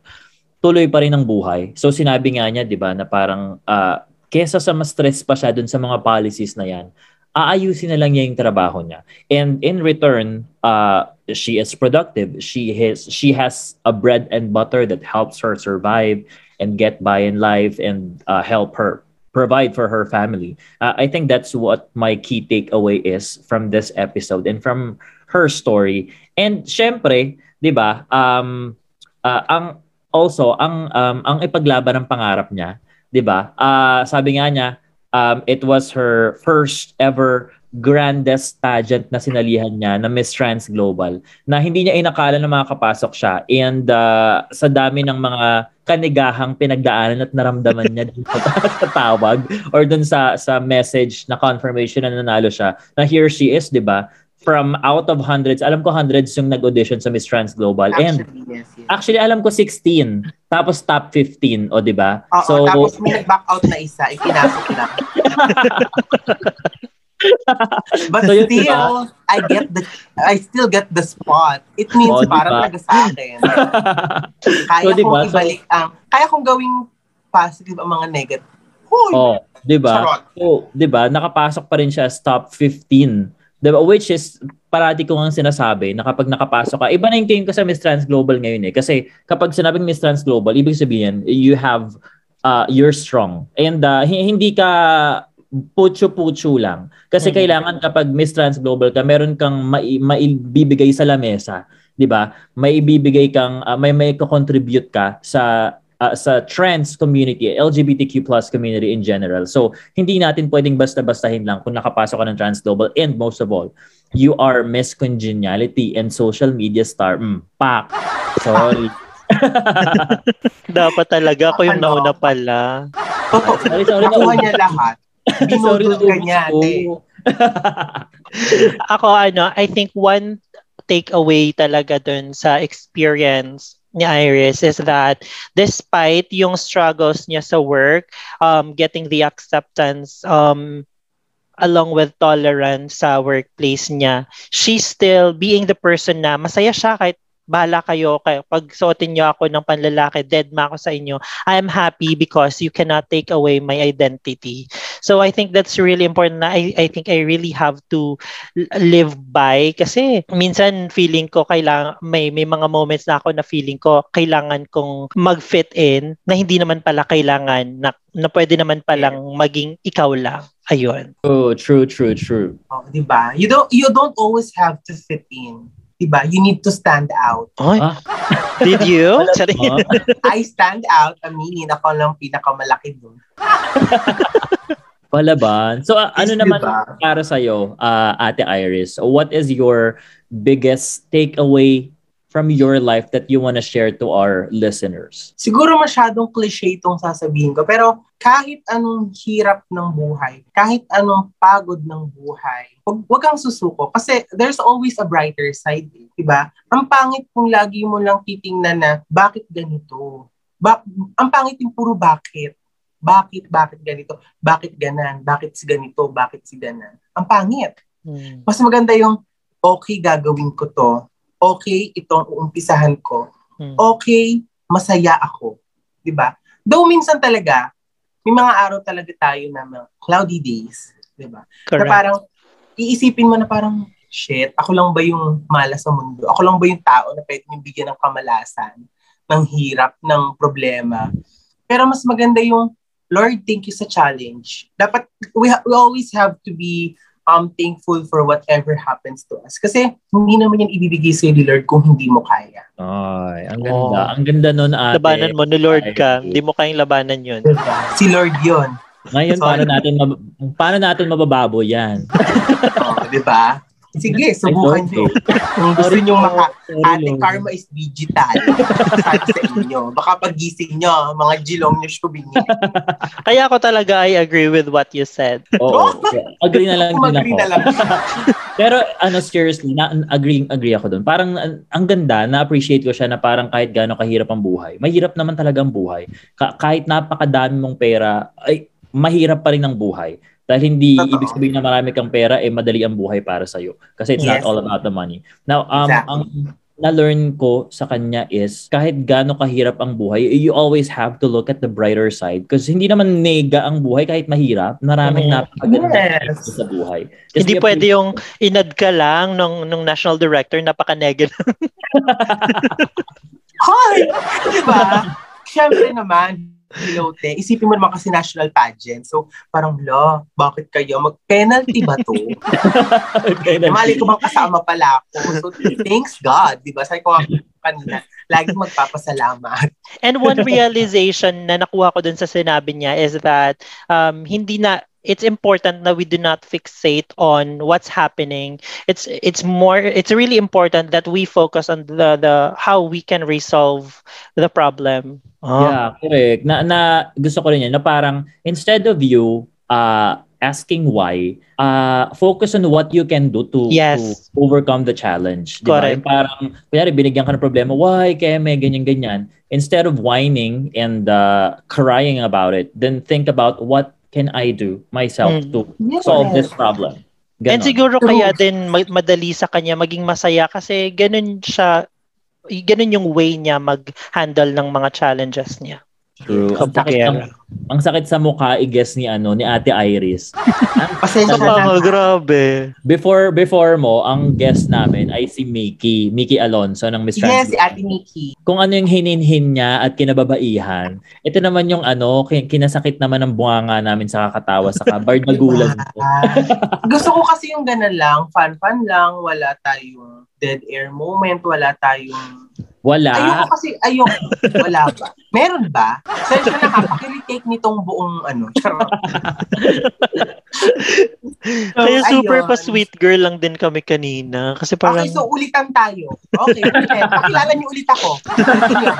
Tuloy pa rin ang buhay. So sinabi nga niya 'di ba na parang uh, kesa sa mas stress pa siya dun sa mga policies na yan aayusin na lang niya yung trabaho niya. And in return uh she is productive. She has she has a bread and butter that helps her survive and get by in life and uh, help her provide for her family. Uh, i think that's what my key takeaway is from this episode and from her story. And syempre 'di ba um uh, ang also ang um, ang ipaglaban ng pangarap niya 'di ba? Uh, sabi nga niya um, it was her first ever grandest pageant na sinalihan niya na Miss Trans Global na hindi niya inakala na makakapasok siya and uh, sa dami ng mga kanigahang pinagdaanan at naramdaman niya dun sa, tawag or dun sa sa message na confirmation na nanalo siya na here she is 'di ba from out of hundreds alam ko hundreds yung nag-audition sa Miss Trans Global and Actually, yes, yes. actually alam ko 16 tapos top 15 o 'di ba so tapos may nag-back out na isa, ipinasok lang. But So, yun, still, diba? I get the, I still get the spot. It means Oh, diba? para talaga sa akin. Kaya So, diba? kong ibalik ang, kaya kong gawing positive ang mga negative. Huy! oh 'di ba Charot. So, 'di ba, nakapasok pa rin siya as top 15. 'Di ba? Which is parati ko nga sinasabi na kapag nakapasok ka, iba na yung tingin ko sa Miss Trans Global ngayon eh. Kasi kapag sinabing Miss Trans Global, ibig sabihin, you have, uh, you're strong. And uh, hi- hindi ka putyo-putyo lang. Kasi Mhm. kailangan kapag Miss Trans Global ka, meron kang mai- maibibigay sa lamesa. 'di ba? May ibibigay kang uh, may may contribute ka sa uh, sa trans community, LGBTQ plus community in general. So, hindi natin pwedeng basta-bastahin lang kung nakapasok ka ng Trans Global. And most of all, you are Miss Congeniality and social media star. Mm, pak. Sorry. Dapat talaga ako yung Ano? nauna pala. Sorry, sorry. Nakuha niya lahat. Sorry, Binudol ka niya, naubos ate. ko. Ako ano, I think one takeaway talaga dun sa experience ni Iris is that despite yung struggles niya sa work, um, getting the acceptance um, along with tolerance sa workplace niya, she's still being the person na masaya siya kahit bahala kayo, kaya pag suotin niyo ako ng panlalaki, dead ma ako sa inyo. I am happy because you cannot take away my identity. So I think that's really important na I, I think I really have to live by kasi minsan feeling ko kailangan may may mga moments na ako na feeling ko kailangan kong mag-fit in na hindi naman pala kailangan na, na pwede naman palang maging ikaw lang. Ayun. Oh, true, true, true. Oh, di ba? You don't, you don't always have to fit in. Di ba? You need to stand out. Ay, Ah. did you? Sorry. mo? I stand out. Aminin ako lang pinakamalaki dun. Palaban. So, uh, ano naman diba? para sa'yo, uh, Ate Iris? What is your biggest takeaway from your life that you want to share to our listeners? Siguro masyadong cliche itong sasabihin ko. Pero kahit anong hirap ng buhay, kahit anong pagod ng buhay, wag, wag kang susuko. Kasi there's always a brighter side. Eh, diba? Ang pangit kung lagi mo lang titingnan na, bakit ganito? Ba- ang pangit yung puro bakit. Bakit, bakit ganito? Bakit ganan? Bakit si ganito? Bakit si ganan? Ang pangit. Hmm. Mas maganda yung, okay, gagawin ko to. okay, itong uumpisahan ko. Hmm. Okay, masaya ako. 'Di ba? Though minsan talaga, may mga araw talaga tayo na mga cloudy days. 'di ba? Na Correct. parang, iisipin mo na parang, shit, ako lang ba yung malas sa mundo? Ako lang ba yung tao na pwede yung bigyan ng kamalasan, ng hirap, ng problema? Pero mas maganda yung, Lord, thank you sa challenge. Dapat, we, ha- we always have to be um thankful for whatever happens to us. Kasi hindi naman yan ibibigay sa'yo ni Lord kung hindi mo kaya. Ay, ang ganda. Oh. Ang ganda nun, ate. Labanan mo, no Lord ka. Ay. Hindi mo kayang labanan yun. Si Lord yun. Ngayon, Sorry. paano natin, mab- paano natin mabababo yan? Oh, di ba? Sige, subukan nyo. Kung gusto nyo maka, Ate Karma is digital. Sabi sa inyo. Baka pagising nyo, mga jilong nyo shubing nyo. Kaya ako talaga I agree with what you said. Oo. Agree na lang din ako. na lang. Pero ano seriously, na agree agree ako doon. Parang an- ang ganda, na-appreciate ko siya na parang kahit gaano kahirap ang buhay. Mahirap naman talaga ang buhay. Ka- kahit napakadami mong pera, ay mahirap pa rin ang buhay. Dahil hindi Totoo. ibig sabihin na marami kang pera eh madali ang buhay para sa Kasi it's not Yes. all about the money. Now, um Exactly. ang na-learn ko sa kanya is kahit gaano kahirap ang buhay, you always have to look at the brighter side because hindi naman nega ang buhay kahit mahirap. Maraming Mhm. napakaganda Yes. sa buhay. Just Hindi pwede yung inad ka lang nung, nung national director, napaka-negative. Hoy! Di ba? Siyempre naman, Pilote, isipin mo naman kasi national pageant. So, parang, lo, bakit kayo? Mag-penalty ba to? Mali ko bang kasama pala ako? So, thanks God. Di ba? Sabi ko kanina, laging magpapasalamat. And one realization na nakuha ko dun sa sinabi niya is that um, hindi na it's important that we do not fixate on what's happening. It's it's more it's really important that we focus on the the how we can resolve the problem. Yeah, correct. Na, na gusto ko rin yan na parang instead of you uh, asking why, uh, focus on what you can do to, Yes. to overcome the challenge. Di? Correct. Parang, kunyari, binigyan ka ng problema, why, kaya may ganyan-ganyan. Instead of whining and uh, crying about it, then think about what can I do myself Mm. to solve this problem. And Ganon. siguro True. kaya din ma- madali sa kanya maging masaya kasi ganun siya ganun yung way niya mag-handle ng mga challenges niya. True. Ang sakit, ang, ang sakit sa mukha, i-guess ni, ano, ni Ate Iris. Pasensya na. grabe. Before before mo, ang guest namin ay si Mickey, Mickey Alonso ng Miss Yes, Trans. si Ate Nikki. Kung ano yung hininhin niya at kinababaihan, ito naman yung ano, kin- kinasakit naman ng bunganga namin sa kakatawa sa bardagulan ko. Diba? Gusto ko kasi yung ganun lang, fun-fun lang, wala tayong dead air moment, wala tayong... Wala. Ayoko kasi, ayoko. Wala ba? Meron ba? Sensya na ha, pakiretake nitong buong ano. Kaya super ayun. pa-sweet girl lang din kami kanina. Kasi parang, Okay, so ulitan tayo. Okay, okay. Pakilala niyo ulit ako. Ulitin.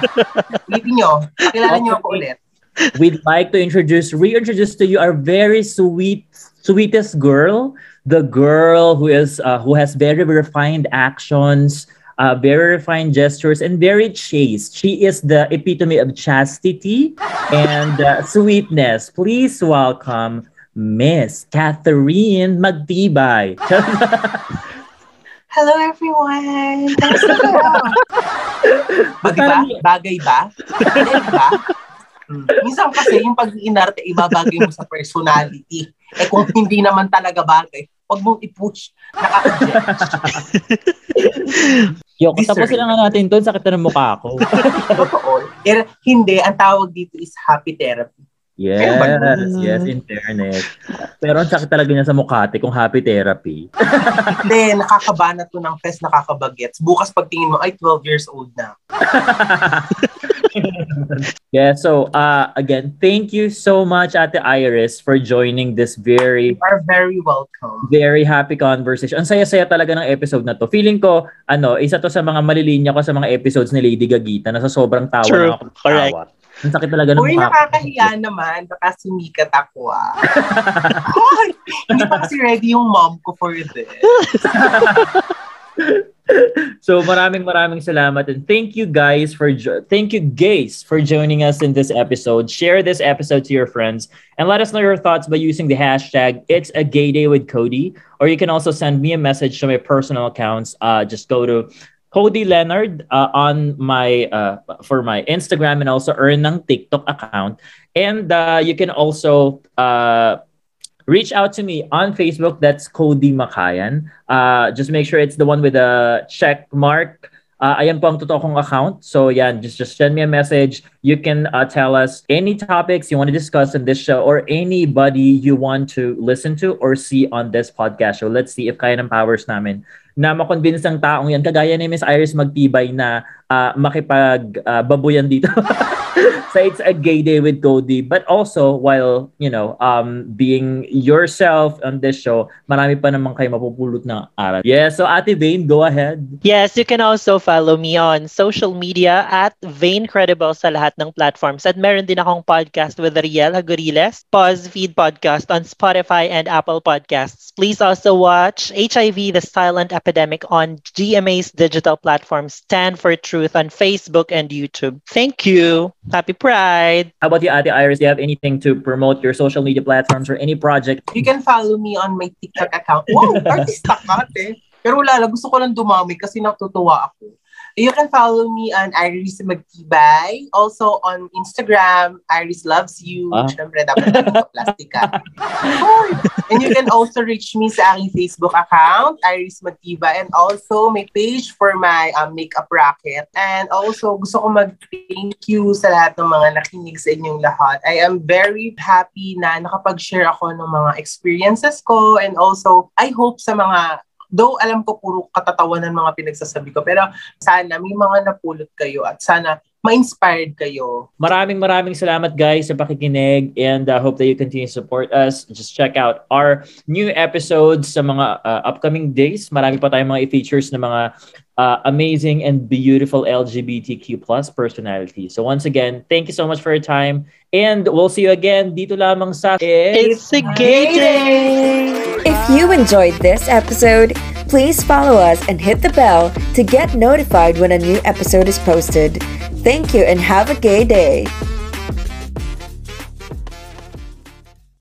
Ulitin niyo. Pakilala niyo ako ulit. We'd like to introduce, reintroduce to you our very sweet, sweetest girl, the girl who is uh, who has very refined actions, uh, very refined gestures, and very chaste. She is the epitome of chastity and uh, sweetness. Please welcome Miss Catherine Magtibay. Hello everyone! Kamusta kayo? Bagay ba? Bagay ba? Bagay ba? Hmm. Minsan kasi yung pag-inarte, ibabagay mo sa personality. Eh kung hindi naman talaga bagay, huwag mong i-push. Nakaka-judge. Yo, Deserve. tapusin na nga natin to. Sakit na ng mukha ko. Totoo. Hindi, ang tawag dito is happy therapy. Yes, yes, in fairness. Pero ang sakit talaga niya sa mukha ate kung happy therapy. Hindi, nakakabanat to ng fest, nakakabagets. Bukas pagtingin mo, ay 12 years old na. Yeah, so uh again, thank you so much Ate Iris for joining this very You are very welcome. very happy conversation. Ang saya-saya talaga ng episode na to. Feeling ko, ano, isa to sa mga malilinya ko sa mga episodes ni Lady Gagita na sa sobrang tawa True, na ako correct. tawa. Ang sakit talaga ng Uy, mukha. nakakahiya naman. Baka sumikat ako ah. Hindi pa kasi ready yung mom ko for this. So maraming maraming salamat and thank you guys for jo- thank you guys for joining us in this episode. Share this episode to your friends and let us know your thoughts by using the hashtag It's a Gay Day with Cody, or you can also send me a message to my personal accounts. Uh, just go to Cody Leonard uh, on my uh, for my Instagram and also earn ng TikTok account. And uh, you can also uh, reach out to me on Facebook. That's Cody Makayan. Uh, just make sure it's the one with a check mark. Uh, ayan po ang totoo kong account. So yan, just, just send me a message. You can uh, tell us any topics you want to discuss in this show or anybody you want to listen to or see on this podcast show. Let's see if kaya ng powers namin na makonvince ng taong yan. Kagaya ni Miss Iris Magtibay na uh, makipag-babuyan uh, dito. so it's a gay day with Cody. But also, while, you know, um, being yourself on this show, marami pa naman kayo mapupulot ng aral. Yeah, so Ate Vane, go ahead. Yes, you can also follow me on social media at Vane Credible sa lahat ng platforms. At meron din akong podcast with Riel Haguriles, Pause Feed Podcast on Spotify and Apple Podcasts. Please also watch HIV, The Silent epidemic on GMA's digital platform Stand for Truth on Facebook and YouTube. Thank you. Happy Pride. How about you, Ate Iris? Do you have anything to promote your social media platforms or any project? You can follow me on my TikTok account. Wow, artista ka, ate. Pero wala lang, gusto ko lang dumami kasi natutuwa ako. You can follow me on Iris Magtibay. Also on Instagram, Iris Loves You. Ah. Siyempre, dapat plastic ka. and you can also reach me sa aking Facebook account, Iris Magtibay. And also, may page for my um, makeup racket. And also, gusto ko mag-thank you sa lahat ng mga nakinig sa inyong lahat. I am very happy na nakapag-share ako ng mga experiences ko. And also, I hope sa mga Though alam ko puro katatawanan mga pinagsasabi ko, pero sana may mga napulot kayo at sana ma-inspired kayo. Maraming maraming salamat guys sa pakikinig and I uh, hope that you continue to support us. Just check out our new episodes sa mga uh, upcoming days. Marami pa tayong mga features na mga uh, amazing and beautiful LGBTQ plus personality. So once again, thank you so much for your time and we'll see you again dito lamang sa It's, It's a Gay Day! If you enjoyed this episode, please follow us and hit the bell to get notified when a new episode is posted. Thank you and have a gay day.